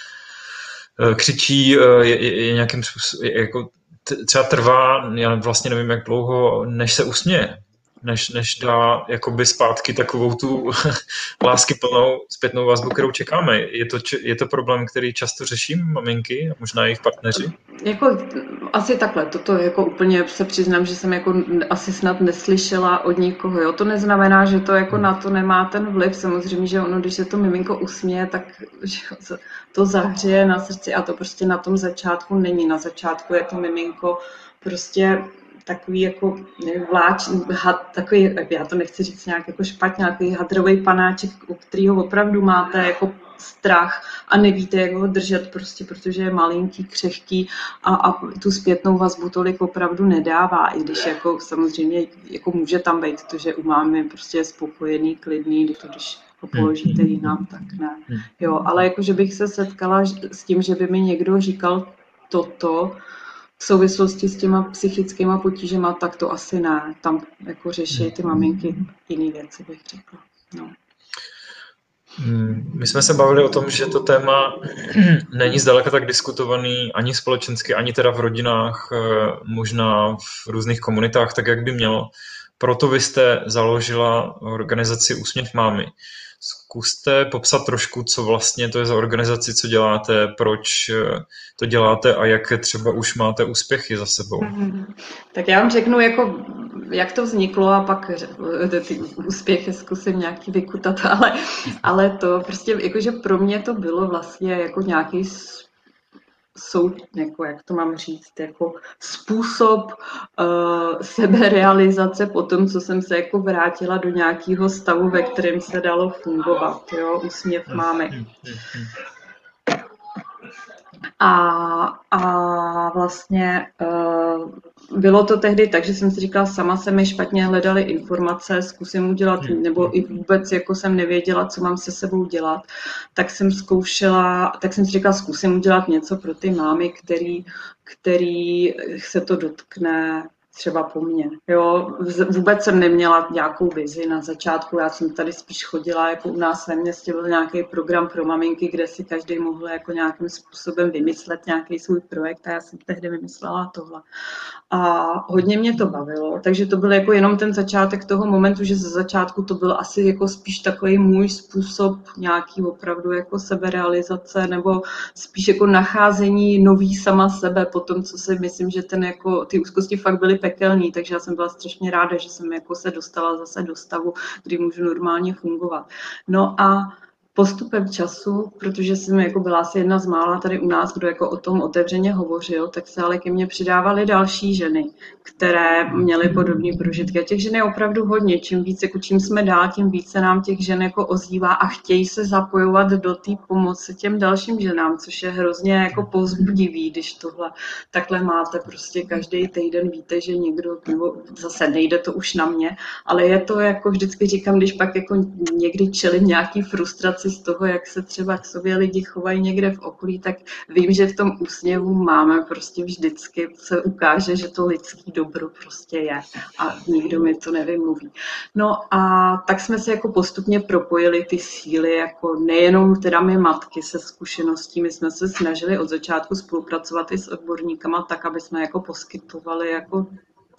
eh, křičí, eh, je, je, je nějakým způsobem, jako třeba trvá, já vlastně nevím, jak dlouho, než se usměje než, než dá jakoby zpátky takovou tu lásky plnou zpětnou vazbu, kterou čekáme. Je to, je to problém, který často řeší maminky a možná jejich partneři? Jako, asi takhle, toto jako úplně se přiznám, že jsem jako asi snad neslyšela od nikoho. Jo? To neznamená, že to jako na to nemá ten vliv. Samozřejmě, že ono, když se to miminko usměje, tak to zahřeje na srdci a to prostě na tom začátku není. Na začátku je to miminko prostě takový jako vláč, had, takový, já to nechci říct nějak jako špatně, takový hadrový panáček, u kterého opravdu máte jako strach a nevíte, jak ho držet, prostě protože je malinký, křehký a, a tu zpětnou vazbu tolik opravdu nedává, i když jako samozřejmě jako může tam být to, že u mámy prostě je spokojený, klidný, to, když ho položíte jinam, tak ne. Jo, ale jako, že bych se setkala s tím, že by mi někdo říkal toto, v souvislosti s těma psychickýma potížema, tak to asi ne. Tam jako řeší ty maminky jiné věci, bych řekla. No. Hmm, my jsme se bavili o tom, že to téma není zdaleka tak diskutovaný ani společensky, ani teda v rodinách, eh, možná v různých komunitách, tak jak by mělo. Proto vy jste založila organizaci Úsměv mámy. Zkuste popsat trošku, co vlastně to je za organizaci, co děláte, proč eh, to děláte a jaké třeba už máte úspěchy za sebou. Mm-hmm. Tak já vám řeknu, jako, jak to vzniklo a pak ty úspěchy zkusím nějaký vykutat, ale, ale to prostě, jakože pro mě to bylo vlastně jako nějaký jsou, jako, jak to mám říct, jako způsob uh, seberealizace po tom, co jsem se jako vrátila do nějakého stavu, ve kterém se dalo fungovat. Jo? Úsměv máme. A, a vlastně uh, bylo to tehdy tak, že jsem si říkala, sama se mi špatně hledaly informace, zkusím udělat, hmm. nebo i vůbec jako jsem nevěděla, co mám se sebou dělat, tak jsem zkoušela, tak jsem si říkala, zkusím udělat něco pro ty mámy, který, který se to dotkne třeba po mně. Jo, vůbec jsem neměla nějakou vizi na začátku, já jsem tady spíš chodila, jako u nás ve městě byl nějaký program pro maminky, kde si každý mohl jako nějakým způsobem vymyslet nějaký svůj projekt a já jsem tehdy vymyslela tohle. A hodně mě to bavilo, takže to byl jako jenom ten začátek toho momentu, že ze začátku to byl asi jako spíš takový můj způsob nějaký opravdu jako seberealizace nebo spíš jako nacházení nový sama sebe po tom, co si myslím, že ten jako, ty úzkosti fakt byly pekelný, takže já jsem byla strašně ráda, že jsem jako se dostala zase do stavu, kdy můžu normálně fungovat. No a postupem času, protože jsem jako byla asi jedna z mála tady u nás, kdo jako o tom otevřeně hovořil, tak se ale ke mně přidávaly další ženy, které měly podobné prožitky. A těch žen je opravdu hodně. Čím víc, jako čím jsme dál, tím více nám těch žen jako ozývá a chtějí se zapojovat do té pomoci těm dalším ženám, což je hrozně jako povzbudivý, když tohle takhle máte prostě každý týden víte, že někdo, nebo zase nejde to už na mě, ale je to jako vždycky říkám, když pak jako někdy čelím nějaký frustraci z toho, jak se třeba k sobě lidi chovají někde v okolí, tak vím, že v tom úsměvu máme prostě vždycky se ukáže, že to lidský dobro prostě je a nikdo mi to nevymluví. No a tak jsme se jako postupně propojili ty síly, jako nejenom teda my matky se zkušeností, my jsme se snažili od začátku spolupracovat i s odborníkama tak, aby jsme jako poskytovali jako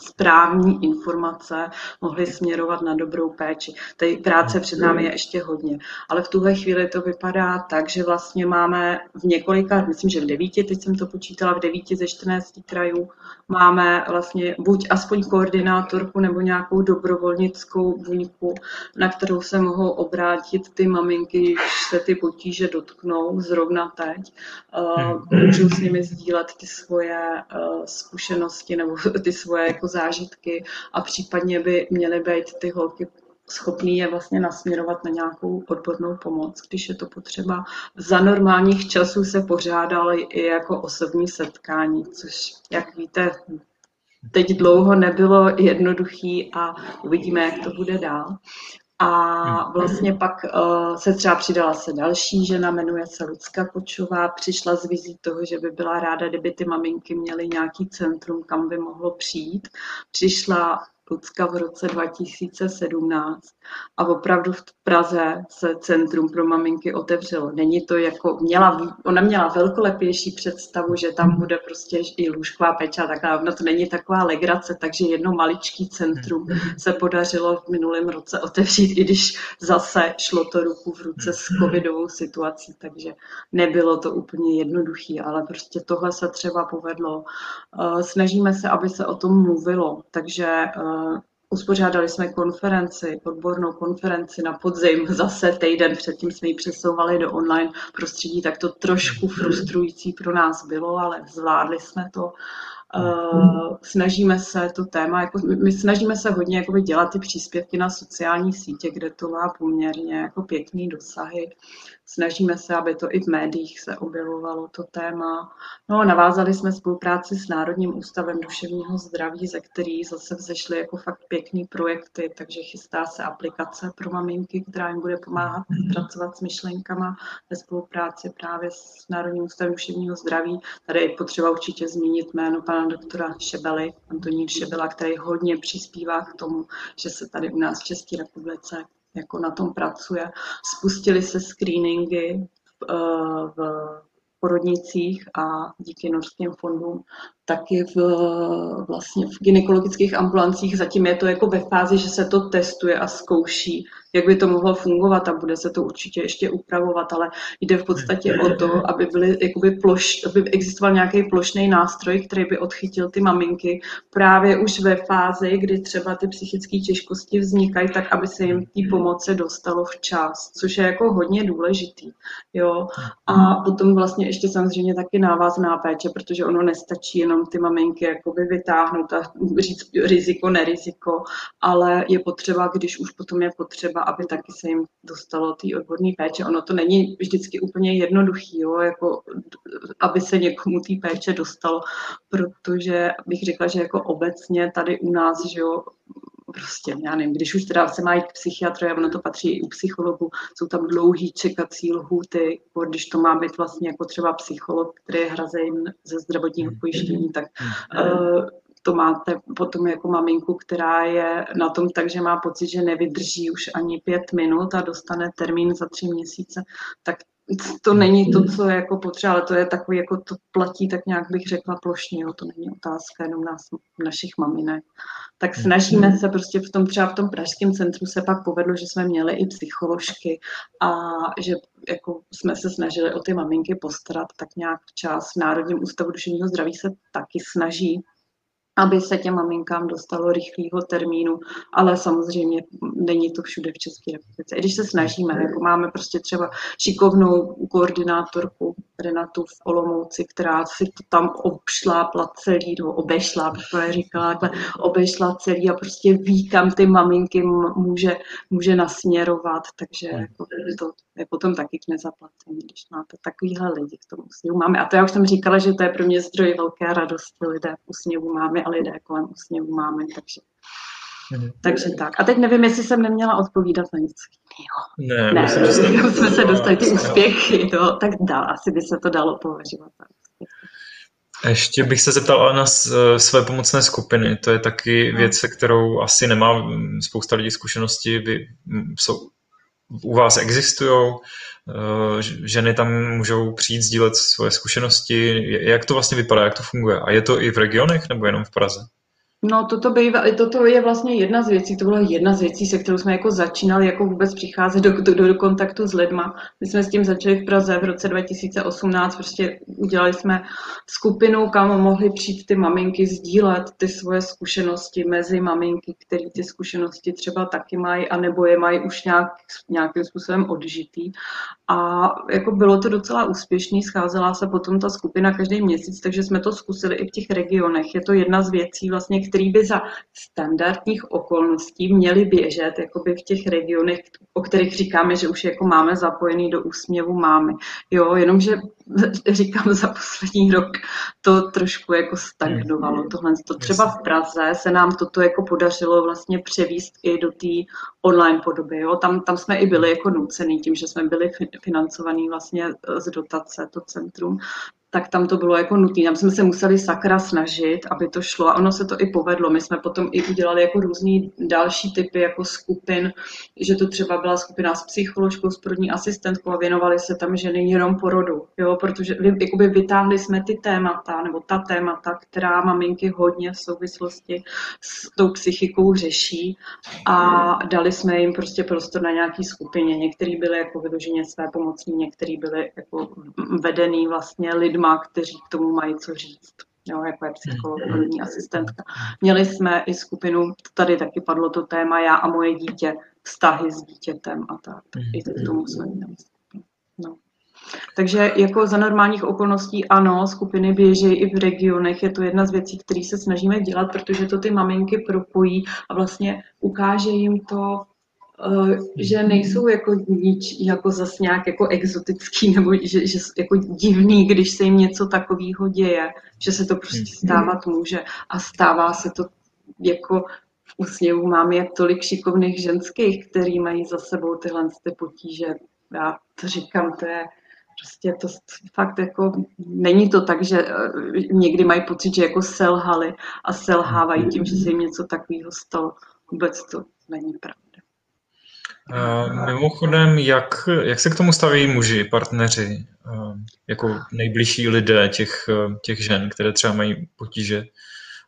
správní informace mohly směrovat na dobrou péči. Tady práce před námi je ještě hodně, ale v tuhle chvíli to vypadá tak, že vlastně máme v několika, myslím, že v devíti, teď jsem to počítala, v devíti ze 14 krajů máme vlastně buď aspoň koordinátorku nebo nějakou dobrovolnickou buňku, na kterou se mohou obrátit ty maminky, když se ty potíže dotknou zrovna teď. Uh, můžu s nimi sdílet ty svoje uh, zkušenosti nebo ty svoje jako zážitky a případně by měly být ty holky schopný je vlastně nasměrovat na nějakou odbornou pomoc, když je to potřeba. Za normálních časů se pořádaly i jako osobní setkání, což, jak víte, teď dlouho nebylo jednoduchý a uvidíme, jak to bude dál. A vlastně pak uh, se třeba přidala se další žena, jmenuje se Lucka Kočová, přišla z vizí toho, že by byla ráda, kdyby ty maminky měly nějaký centrum, kam by mohlo přijít. Přišla Lucka v roce 2017 a opravdu v Praze se Centrum pro maminky otevřelo. Není to jako, měla, ona měla velkolepější představu, že tam bude prostě i lůžková péče a taková, no to není taková legrace, takže jedno maličký centrum se podařilo v minulém roce otevřít, i když zase šlo to ruku v ruce s covidovou situací, takže nebylo to úplně jednoduché, ale prostě tohle se třeba povedlo. Eh, snažíme se, aby se o tom mluvilo, takže eh, Uspořádali jsme konferenci, odbornou konferenci na podzim, zase týden předtím jsme ji přesouvali do online prostředí, tak to trošku frustrující pro nás bylo, ale zvládli jsme to. Uh, snažíme se to téma, jako, my snažíme se hodně jako dělat ty příspěvky na sociální sítě, kde to má poměrně jako pěkný dosahy. Snažíme se, aby to i v médiích se objevovalo to téma. No, navázali jsme spolupráci s Národním ústavem duševního zdraví, ze který zase vzešly jako fakt pěkný projekty, takže chystá se aplikace pro maminky, která jim bude pomáhat pracovat s myšlenkama ve spolupráci právě s Národním ústavem duševního zdraví. Tady je potřeba určitě zmínit jméno pana doktora Šebely, Antonín Šebela, který hodně přispívá k tomu, že se tady u nás v České republice jako na tom pracuje. Spustili se screeningy v, v porodnicích a díky norským fondům taky v, vlastně v gynekologických ambulancích. Zatím je to jako ve fázi, že se to testuje a zkouší, jak by to mohlo fungovat a bude se to určitě ještě upravovat, ale jde v podstatě o to, aby, byly, jakoby ploš, aby existoval nějaký plošný nástroj, který by odchytil ty maminky právě už ve fázi, kdy třeba ty psychické těžkosti vznikají, tak aby se jim té pomoci dostalo včas, což je jako hodně důležitý. Jo? A potom vlastně ještě samozřejmě taky návazná péče, protože ono nestačí jenom ty maminky jakoby vytáhnout a říct riziko, neriziko, ale je potřeba, když už potom je potřeba, aby taky se jim dostalo té odborné péče. Ono to není vždycky úplně jednoduchý? Jako, aby se někomu té péče dostalo, protože bych řekla, že jako obecně tady u nás, že jo, prostě, já nevím, když už teda se mají k psychiatru, ono to patří i u psychologu, jsou tam dlouhý čekací lhuty, když to má být vlastně jako třeba psycholog, který je hrazen ze zdravotního pojištění, tak uh, to máte potom jako maminku, která je na tom tak, že má pocit, že nevydrží už ani pět minut a dostane termín za tři měsíce, tak to není to, co je jako potřeba, ale to je takový, jako to platí, tak nějak bych řekla plošně, jo, to není otázka jenom nás, našich maminek. Tak snažíme se prostě v tom, třeba v tom pražském centru se pak povedlo, že jsme měli i psycholožky a že jako jsme se snažili o ty maminky postarat tak nějak včas. V Národním ústavu duševního zdraví se taky snaží aby se těm maminkám dostalo rychlého termínu, ale samozřejmě není to všude v České republice. I když se snažíme, jako máme prostě třeba šikovnou koordinátorku Renatu v Olomouci, která si to tam obšlápla celý, nebo obešla, bych to říkala, takhle, obešla celý a prostě ví, kam ty maminky může, může nasměrovat, takže hmm. jako, to je potom taky k nezaplacení, když máte takovýhle lidi k tomu úsměvu máme. A to já už jsem říkala, že to je pro mě zdroj velké radosti, lidé v úsměvu máme a lidé kolem úsměvu máme, takže Hmm. Takže tak. A teď nevím, jestli jsem neměla odpovídat na něco jiného. Ne, ne myslím, že jsme se dostali ty úspěchy, to, tak dál, asi by se to dalo považovat. Ještě bych se zeptal na své pomocné skupiny. To je taky věc, se kterou asi nemá spousta lidí zkušenosti. Vy, jsou, u vás existují, eh, ženy tam můžou přijít sdílet svoje zkušenosti. Jak to vlastně vypadá, jak to funguje? A je to i v regionech nebo jenom v Praze? No, toto, bývá, toto je vlastně jedna z věcí, to byla jedna z věcí, se kterou jsme jako začínali jako vůbec přicházet do, do, do kontaktu s lidma. My jsme s tím začali v Praze v roce 2018, prostě udělali jsme skupinu, kam mohly přijít ty maminky sdílet ty svoje zkušenosti mezi maminky, které ty zkušenosti třeba taky mají, anebo je mají už nějak, nějakým způsobem odžitý. A jako bylo to docela úspěšný, scházela se potom ta skupina každý měsíc, takže jsme to zkusili i v těch regionech. Je to jedna z věcí, vlastně, které by za standardních okolností měly běžet jakoby v těch regionech, o kterých říkáme, že už jako máme zapojený do úsměvu máme. Jo, jenomže říkám za poslední rok to trošku jako stagnovalo. Tohle to třeba v Praze se nám toto jako podařilo vlastně převíst i do té online podoby. Jo. Tam, tam jsme i byli jako nucený tím, že jsme byli financovaný vlastně z dotace, to centrum tak tam to bylo jako nutné. Tam jsme se museli sakra snažit, aby to šlo a ono se to i povedlo. My jsme potom i udělali jako různý další typy jako skupin, že to třeba byla skupina s psycholožkou, s první asistentkou a věnovali se tam ženy jenom porodu, jo, protože jakoby vytáhli jsme ty témata, nebo ta témata, která maminky hodně v souvislosti s tou psychikou řeší a dali jsme jim prostě prostor na nějaký skupině. Některý byly jako vyloženě své pomocní, některý byly jako vedený vlastně lidmi lidma, kteří k tomu mají co říct. Jo, jako je psycholog, první asistentka. Měli jsme i skupinu, tady taky padlo to téma, já a moje dítě, vztahy s dítětem a tak. I k tomu jsme měli No. Takže jako za normálních okolností ano, skupiny běží i v regionech, je to jedna z věcí, které se snažíme dělat, protože to ty maminky propojí a vlastně ukáže jim to že nejsou jako nič, jako zas nějak jako exotický nebo že, že jako divný, když se jim něco takového děje, že se to prostě hmm. stávat může a stává se to jako v úsměvu mám jak tolik šikovných ženských, který mají za sebou tyhle ty potíže. Já to říkám, to je prostě to fakt jako, není to tak, že eh, někdy mají pocit, že jako selhali a selhávají tím, že se jim něco takového stalo. Vůbec to není pravda. Mimochodem, jak, jak se k tomu staví muži, partneři, jako nejbližší lidé těch, těch žen, které třeba mají potíže?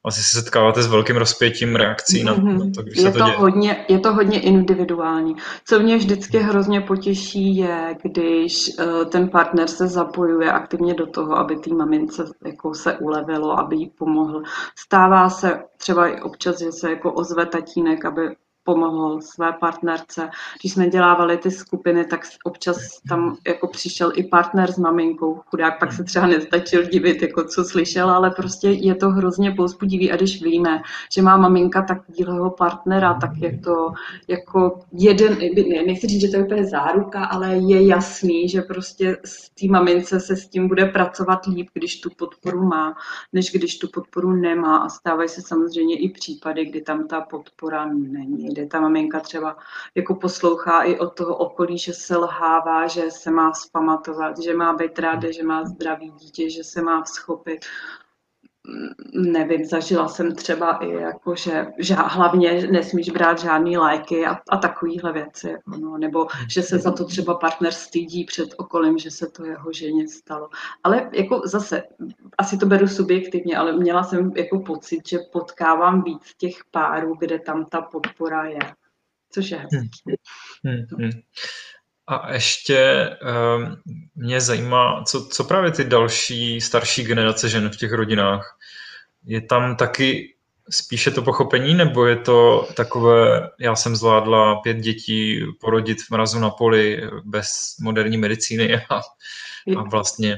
Asi se setkáváte s velkým rozpětím reakcí na, na to, když je se to, to děje. Hodně, je to hodně individuální. Co mě vždycky hrozně potěší je, když uh, ten partner se zapojuje aktivně do toho, aby té mamince jako se ulevilo, aby jí pomohl. Stává se třeba i občas, že se jako ozve tatínek, aby pomohl své partnerce. Když jsme dělávali ty skupiny, tak občas tam jako přišel i partner s maminkou. Chudák pak se třeba nestačil divit, jako co slyšel, ale prostě je to hrozně povzbudivý. A když víme, že má maminka takového partnera, tak je to jako jeden, nechci říct, že to je úplně záruka, ale je jasný, že prostě s té mamince se s tím bude pracovat líp, když tu podporu má, než když tu podporu nemá. A stávají se samozřejmě i případy, kdy tam ta podpora není kdy ta maminka třeba jako poslouchá i od toho okolí, že se lhává, že se má spamatovat, že má být ráda, že má zdravý dítě, že se má vzchopit nevím, zažila jsem třeba i jako, že, že hlavně nesmíš brát žádný léky a, a takovéhle věci, no, nebo že se za to třeba partner stydí před okolím, že se to jeho ženě stalo. Ale jako zase, asi to beru subjektivně, ale měla jsem jako pocit, že potkávám víc těch párů, kde tam ta podpora je, což je hezký. Hmm. Hmm. Hmm. A ještě um, mě zajímá, co, co právě ty další starší generace žen v těch rodinách. Je tam taky spíše to pochopení, nebo je to takové, já jsem zvládla pět dětí porodit v mrazu na poli bez moderní medicíny a, a vlastně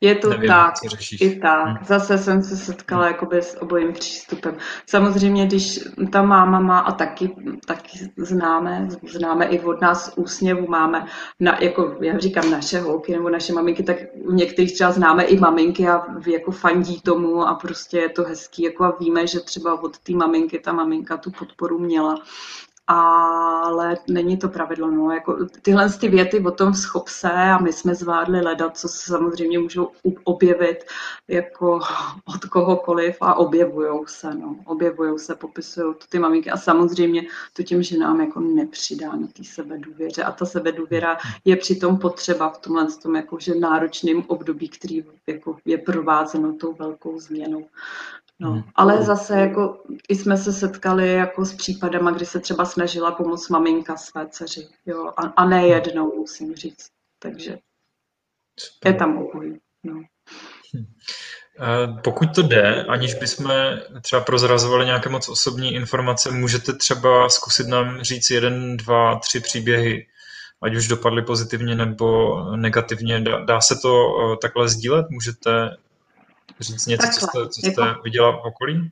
je to Nevím, tak, i tak. Hmm. Zase jsem se setkala hmm. jakoby s obojím přístupem. Samozřejmě, když ta máma má a taky, taky známe, známe i od nás úsměvu, máme, na, jako já říkám naše holky nebo naše maminky, tak u některých třeba známe i maminky a jako fandí tomu a prostě je to hezký, jako a víme, že třeba od té maminky ta maminka tu podporu měla ale není to pravidlo. No. Jako tyhle ty věty o tom schop se a my jsme zvládli ledat, co se samozřejmě můžou objevit jako od kohokoliv a objevují se. No. Objevují se, popisují to ty maminky a samozřejmě to těm ženám jako nepřidá na té sebedůvěře a ta sebedůvěra je přitom potřeba v tomhle tom jakože náročném období, který jako je provázeno tou velkou změnou. No, hmm. ale zase jako i jsme se setkali jako s případama, kdy se třeba snažila pomoct maminka své dceři, jo, a, a ne jednou, musím říct. Takže je tam obojí. No. Hm. Pokud to jde, aniž bychom třeba prozrazovali nějaké moc osobní informace, můžete třeba zkusit nám říct jeden, dva, tři příběhy, ať už dopadly pozitivně nebo negativně. Dá, dá se to eh, takhle sdílet? Můžete říct něco, Takhle, co jste, co jste jako... viděla v okolí?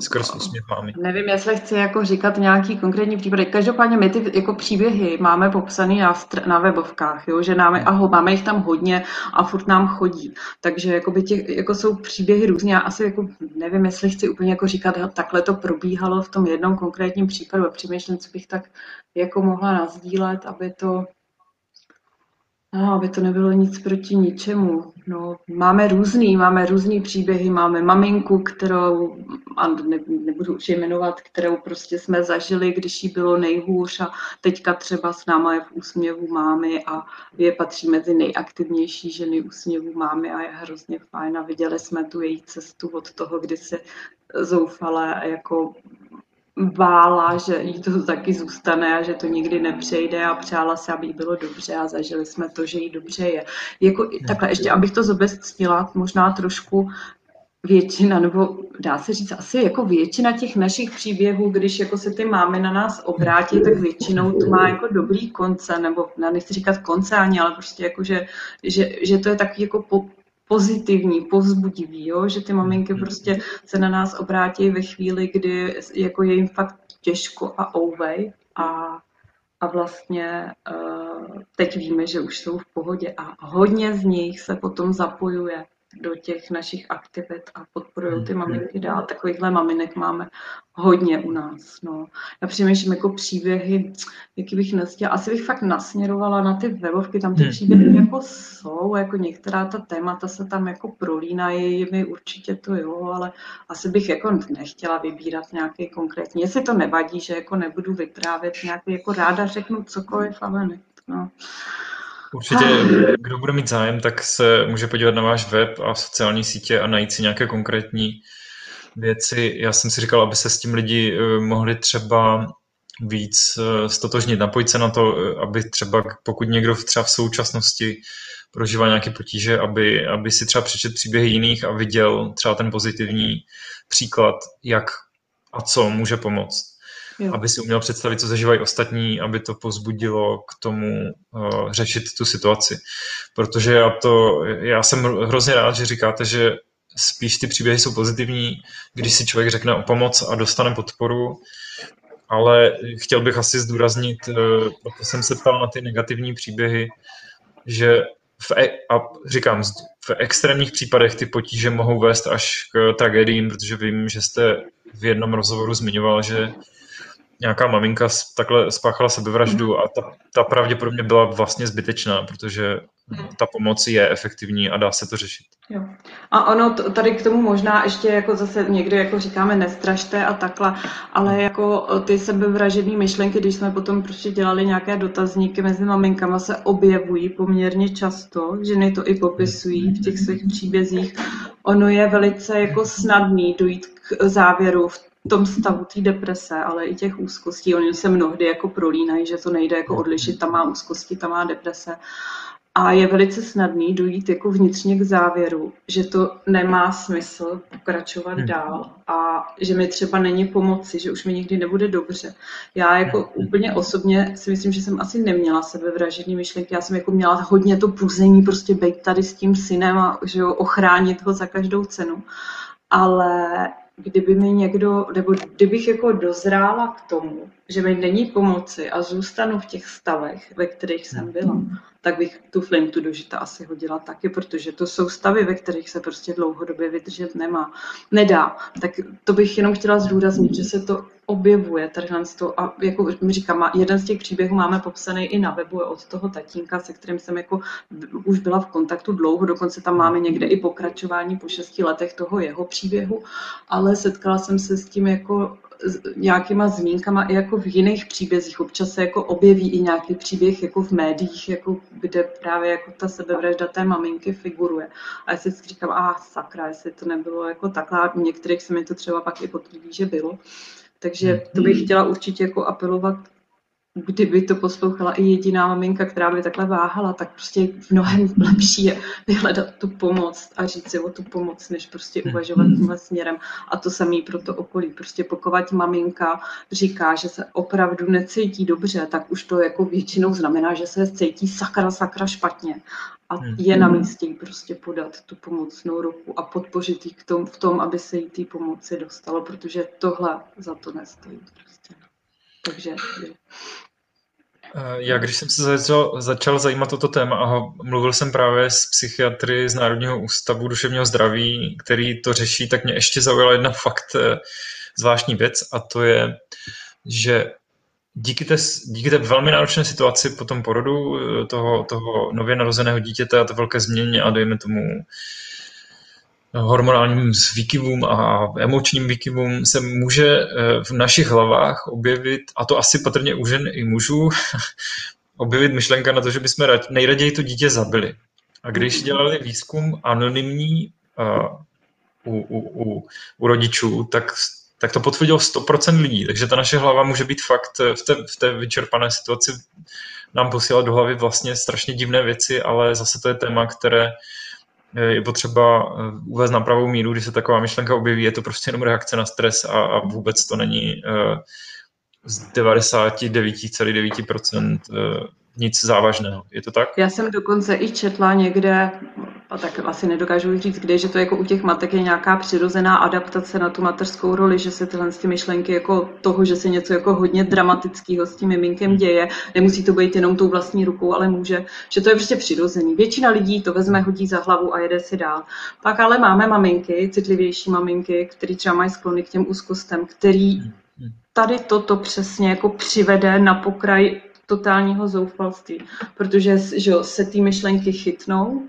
Skrz úsměv mámy. Nevím, jestli chci jako říkat nějaký konkrétní případy. Každopádně my ty jako příběhy máme popsané na, na webovkách, jo? že máme, a ho, máme jich tam hodně a furt nám chodí. Takže jako, by těch, jako jsou příběhy různě. Já asi jako nevím, jestli chci úplně jako říkat, takhle to probíhalo v tom jednom konkrétním případu a přemýšlím, co bych tak jako mohla nazdílet, aby to No, aby to nebylo nic proti ničemu. No, máme různý, máme různý příběhy, máme maminku, kterou, a ne, nebudu už jmenovat, kterou prostě jsme zažili, když jí bylo nejhůř a teďka třeba s náma je v úsměvu mámy a je patří mezi nejaktivnější ženy úsměvu mámy a je hrozně fajn a viděli jsme tu její cestu od toho, kdy se zoufale jako bála, že jí to taky zůstane a že to nikdy nepřejde a přála se, aby jí bylo dobře a zažili jsme to, že jí dobře je. Jako, takhle, ještě abych to zobecnila, možná trošku většina, nebo dá se říct asi jako většina těch našich příběhů, když jako se ty máme na nás obrátí, tak většinou to má jako dobrý konce, nebo nechci říkat konce ani, ale prostě jako, že, že, že to je takový jako po, pozitivní, povzbudivý, jo? že ty maminky mhm. prostě se na nás obrátí ve chvíli, kdy jako je jim fakt těžko a ouvej a, a vlastně uh, teď víme, že už jsou v pohodě a hodně z nich se potom zapojuje do těch našich aktivit a podporují ty maminky dál. Takovýchhle maminek máme hodně u nás. No. Já přemýšlím jako příběhy, jaký bych nestěla. Asi bych fakt nasměrovala na ty webovky, tam ty hmm. příběhy jako jsou, jako některá ta témata se tam jako prolínají, mi určitě to jo, ale asi bych jako nechtěla vybírat nějaký konkrétní. Jestli to nevadí, že jako nebudu vyprávět nějaký, jako ráda řeknu cokoliv, ale ne. No. Určitě, kdo bude mít zájem, tak se může podívat na váš web a sociální sítě a najít si nějaké konkrétní věci. Já jsem si říkal, aby se s tím lidi eh, mohli třeba víc eh, stotožnit, napojit se na to, eh, aby třeba pokud někdo třeba v současnosti prožívá nějaké potíže, aby, aby si třeba přečet příběhy jiných a viděl třeba ten pozitivní příklad, jak a co může pomoct. Jo. aby si uměl představit, co zažívají ostatní, aby to pozbudilo k tomu uh, řešit tu situaci. Protože já, to, já jsem hrozně rád, že říkáte, že spíš ty příběhy jsou pozitivní, když si člověk řekne o pomoc a dostane podporu, ale chtěl bych asi zdůraznit, uh, proto jsem se ptal na ty negativní příběhy, že v, e- a říkám, v extrémních případech ty potíže mohou vést až k tragédiím, protože vím, že jste v jednom rozhovoru zmiňoval, že nějaká maminka takhle spáchala sebevraždu a ta, ta pravděpodobně byla vlastně zbytečná, protože ta pomoc je efektivní a dá se to řešit. Jo. A ono tady k tomu možná ještě jako zase někdy jako říkáme nestrašte a takhle, ale jako ty sebevražedné myšlenky, když jsme potom prostě dělali nějaké dotazníky mezi maminkama, se objevují poměrně často, ženy to i popisují v těch svých příbězích. Ono je velice jako snadný dojít k závěru v tom stavu té deprese, ale i těch úzkostí. Oni se mnohdy jako prolínají, že to nejde jako odlišit, tam má úzkosti, tam má deprese. A je velice snadný dojít jako vnitřně k závěru, že to nemá smysl pokračovat hmm. dál a že mi třeba není pomoci, že už mi nikdy nebude dobře. Já jako hmm. úplně osobně si myslím, že jsem asi neměla sebevražední myšlenky. Já jsem jako měla hodně to puzení, prostě být tady s tím synem a že jo, ochránit ho za každou cenu. Ale kdyby mi někdo, nebo kdybych jako dozrála k tomu, že mi není pomoci a zůstanu v těch stavech, ve kterých jsem byla, tak bych tu flintu do žita asi hodila taky, protože to jsou stavy, ve kterých se prostě dlouhodobě vydržet nemá, nedá. Tak to bych jenom chtěla zdůraznit, že se to objevuje tadyhle to a jako mi říkám, jeden z těch příběhů máme popsaný i na webu od toho tatínka, se kterým jsem jako už byla v kontaktu dlouho, dokonce tam máme někde i pokračování po šesti letech toho jeho příběhu, ale setkala jsem se s tím jako nějakýma zmínkama i jako v jiných příbězích. Občas se jako objeví i nějaký příběh jako v médiích, jako kde právě jako ta sebevražda té maminky figuruje. A já si říkám, a ah, sakra, jestli to nebylo jako takhle, u některých se mi to třeba pak i potvrdí, že bylo. Takže to bych chtěla určitě jako apelovat kdyby to poslouchala i jediná maminka, která by takhle váhala, tak prostě mnohem lepší je vyhledat tu pomoc a říct si o tu pomoc, než prostě uvažovat tímhle směrem. A to samý pro to okolí. Prostě pokud maminka říká, že se opravdu necítí dobře, tak už to jako většinou znamená, že se cítí sakra, sakra špatně. A je na místě jí prostě podat tu pomocnou ruku a podpořit jí k tom, v tom, aby se jí té pomoci dostalo, protože tohle za to nestojí. Prostě. Takže Eh, já když jsem se začal, začal zajímat o to téma a mluvil jsem právě s psychiatry z Národního ústavu duševního zdraví, který to řeší, tak mě ještě zaujala jedna fakt eh, zvláštní věc a to je, že díky té, díky té velmi náročné situaci po tom porodu eh, toho, toho nově narozeného dítěte a to velké změně a dejme tomu hormonálním výkyvům a emočním výkyvům se může eh, v našich hlavách objevit, a to asi patrně u žen i mužů, objevit myšlenka na to, že bychom nejraději to dítě zabili. A když dělali výzkum anonymní uh, u, u, u, u rodičů, tak, tak to potvrdilo 100% lidí. Takže ta naše hlava může být fakt v té, v té vyčerpané situaci nám posílat do hlavy vlastně strašně divné věci, ale zase to je téma, které je potřeba eh, uvést na pravou míru, když se taková myšlenka objeví, je to prostě jenom reakce na stres a, a vůbec to není uh, z 99,9% uh, nic závažného. Je to tak? Já jsem dokonce i četla někde, a tak asi nedokážu říct, kde, že to jako u těch matek je nějaká přirozená adaptace na tu mateřskou roli, že se tyhle ty myšlenky jako toho, že se něco jako hodně dramatického s tím miminkem děje, nemusí to být jenom tou vlastní rukou, ale může, že to je prostě přirozený. Většina lidí to vezme, hodí za hlavu a jede si dál. Pak ale máme maminky, citlivější maminky, které třeba mají sklony k těm úzkostem, který tady toto přesně jako přivede na pokraj totálního zoufalství, protože že jo, se ty myšlenky chytnou,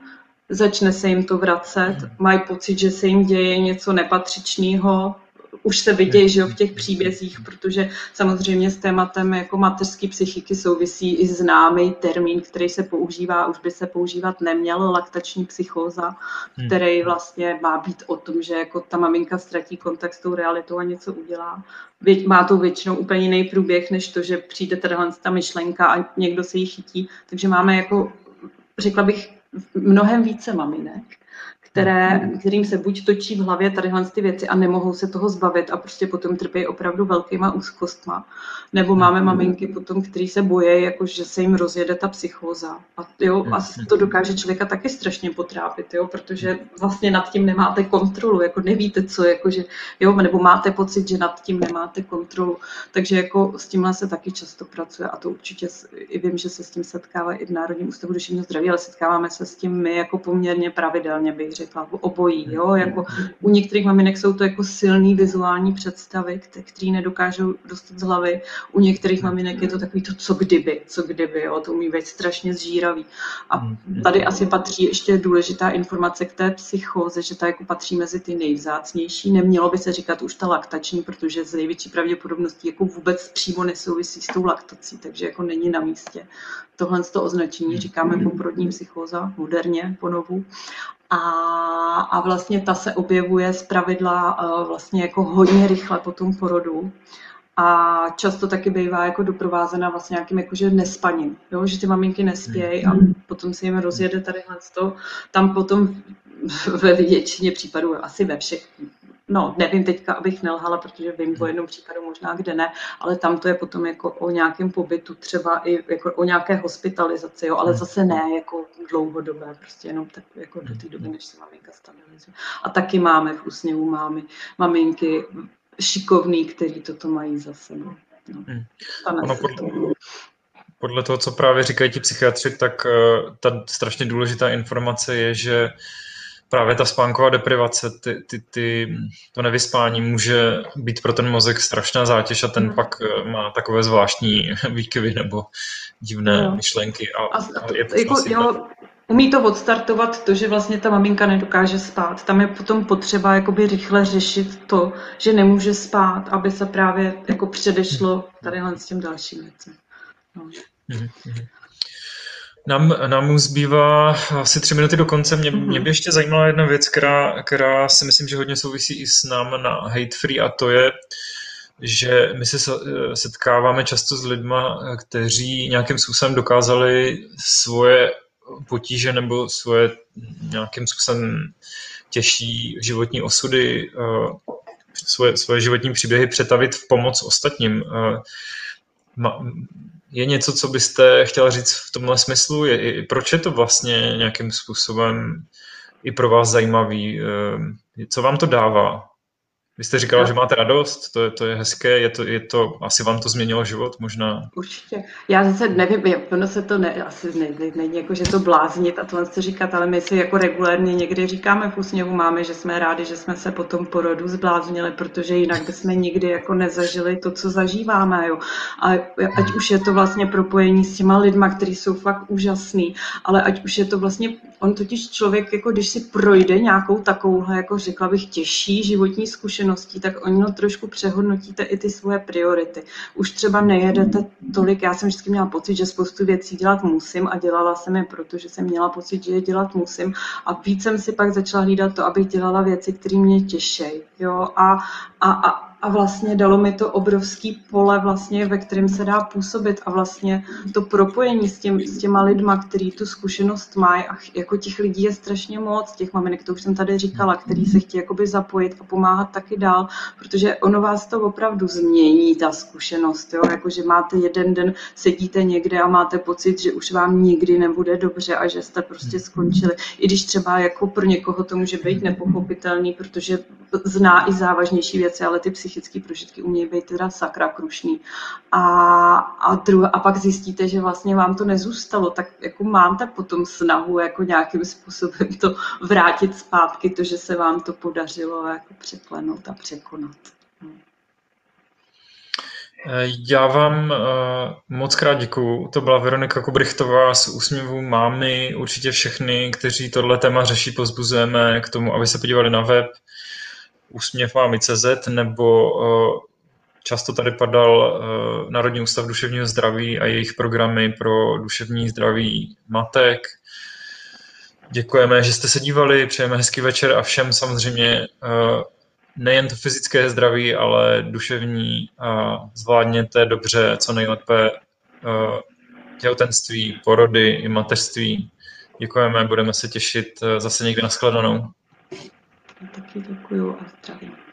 začne se jim to vracet, mají pocit, že se jim děje něco nepatřičného, už se vidějí že jo, v těch příbězích, protože samozřejmě s tématem jako mateřské psychiky souvisí i známý termín, který se používá, už by se používat neměl, laktační psychóza, hmm. který vlastně má být o tom, že jako ta maminka ztratí kontakt s tou realitou a něco udělá. Má to většinou úplně jiný průběh, než to, že přijde tahle ta myšlenka a někdo se jí chytí. Takže máme jako, řekla bych, mnohem více maminek, které, mhm. kterým se buď točí v hlavě tadyhle ty věci a nemohou se toho zbavit a prostě potom trpí opravdu velkýma úzkostma. Nebo máme mhm. maminky potom, který se bojí, jako že se jim rozjede ta psychóza. A, jo, a to dokáže člověka taky strašně potrápit, jo, protože vlastně nad tím nemáte kontrolu, jako nevíte co, jako že, jo, nebo máte pocit, že nad tím nemáte kontrolu. Takže jako s tímhle se taky často pracuje a to určitě i vím, že se s tím setkává i v Národním ústavu duševního zdraví, ale setkáváme se s tím my jako poměrně pravidelně, bych řekla řekla, obojí. Jo? Jako u některých maminek jsou to jako silný vizuální představy, které nedokážou dostat z hlavy. U některých maminek je to takový to, co kdyby, co kdyby, jo? to umí být strašně zžíravý. A tady asi patří ještě důležitá informace k té psychoze, že ta jako patří mezi ty nejvzácnější. Nemělo by se říkat už ta laktační, protože z největší pravděpodobností jako vůbec přímo nesouvisí s tou laktací, takže jako není na místě. Tohle z toho označení říkáme poporodní psychóza, moderně, ponovu. A, a vlastně ta se objevuje z pravidla uh, vlastně jako hodně rychle po tom porodu. A často taky bývá jako doprovázena vlastně nějakým jakože nespaním, jo? že ty maminky nespějí a hmm. potom se jim rozjede tady to. Tam potom ve většině případů, asi ve všech no nevím teďka, abych nelhala, protože vím o jednom případu možná, kde ne, ale tam to je potom jako o nějakém pobytu, třeba i jako o nějaké hospitalizaci, jo, ale hmm. zase ne jako dlouhodobé, prostě jenom tak jako do té doby, než se maminka stabilizuje. A taky máme v úsměvu máme maminky šikovný, který toto mají za sebou. No, ono podle, podle toho, co právě říkají ti psychiatři, tak uh, ta strašně důležitá informace je, že uh, právě ta spánková deprivace, ty, ty, ty, to nevyspání může být pro ten mozek strašná zátěž a ten hmm. pak eh, má takové zvláštní výkyvy nebo divné jo. myšlenky. A, a, a je to jako, jo, umí to odstartovat to, že vlastně ta maminka nedokáže spát. Tam je potom potřeba jakoby rychle řešit to, že nemůže spát, aby se právě jako předešlo tady s těm dalším věcem. No. Mm-hmm. Nám, nám zbývá asi tři minuty do konce. Mě, mě by ještě zajímala jedna věc, která, která si myslím, že hodně souvisí i s námi na Hate Free a to je, že my se setkáváme často s lidma, kteří nějakým způsobem dokázali svoje potíže nebo svoje nějakým způsobem těžší životní osudy, eh, svoje, svoje životní příběhy přetavit v pomoc ostatním. Je něco, co byste chtěla říct v tomhle smyslu? Je, proč je to vlastně nějakým způsobem i pro vás zajímavý? Eh, co vám to dává? Vy jste říkala, no. že máte radost, to je, to je hezké, je to, je to, asi vám to změnilo život možná? Určitě. Já zase nevím, ono se to ne, asi ne, ne, není jako, že to bláznit a tohle chci říkat, ale my si jako regulérně někdy říkáme v úsměvu máme, že jsme rádi, že jsme se po tom porodu zbláznili, protože jinak bychom nikdy jako nezažili to, co zažíváme. Jo. A ať už je to vlastně propojení s těma lidma, kteří jsou fakt úžasný, ale ať už je to vlastně, on totiž člověk, jako když si projde nějakou takovouhle, jako řekla bych, těžší životní zkušenost, zkušeností, tak ono trošku přehodnotíte i ty svoje priority. Už třeba nejedete tolik, já jsem vždycky měla pocit, že spoustu věcí dělat musím a dělala jsem je, protože jsem měla pocit, že je dělat musím a víc jsem si pak začala hlídat to, abych dělala věci, které mě těšej. Jo? A, a, a, a vlastně dalo mi to obrovský pole, vlastně, ve kterém se dá působit a vlastně to propojení s, těm, s těma lidma, který tu zkušenost mají a jako těch lidí je strašně moc, těch maminek, to už jsem tady říkala, který se chtějí jakoby zapojit a pomáhat taky dál, protože ono vás to opravdu změní, ta zkušenost, jo? Jako, že máte jeden den, sedíte někde a máte pocit, že už vám nikdy nebude dobře a že jste prostě skončili. I když třeba jako pro někoho to může být nepochopitelný, protože zná i závažnější věci, ale ty psychické prožitky umějí být teda sakra krušný. A, a, druh, a pak zjistíte, že vlastně vám to nezůstalo, tak jako máte potom snahu jako nějakým způsobem to vrátit zpátky, to, že se vám to podařilo jako překlenout a překonat. No. Já vám uh, moc krát děkuju. To byla Veronika Kubrichtová z Úsměvu mámy. Určitě všechny, kteří tohle téma řeší, pozbuzujeme k tomu, aby se podívali na web úsměvmámy.cz nebo uh, často tady padal uh, Národní ústav duševního zdraví a jejich programy pro duševní zdraví matek. Děkujeme, že jste se dívali, přejeme hezký večer a všem samozřejmě uh, nejen to fyzické zdraví, ale duševní a zvládněte dobře, co nejlépe těhotenství, porody i mateřství. Děkujeme, budeme se těšit zase někdy na shledanou. Taky děkuju a zdravím.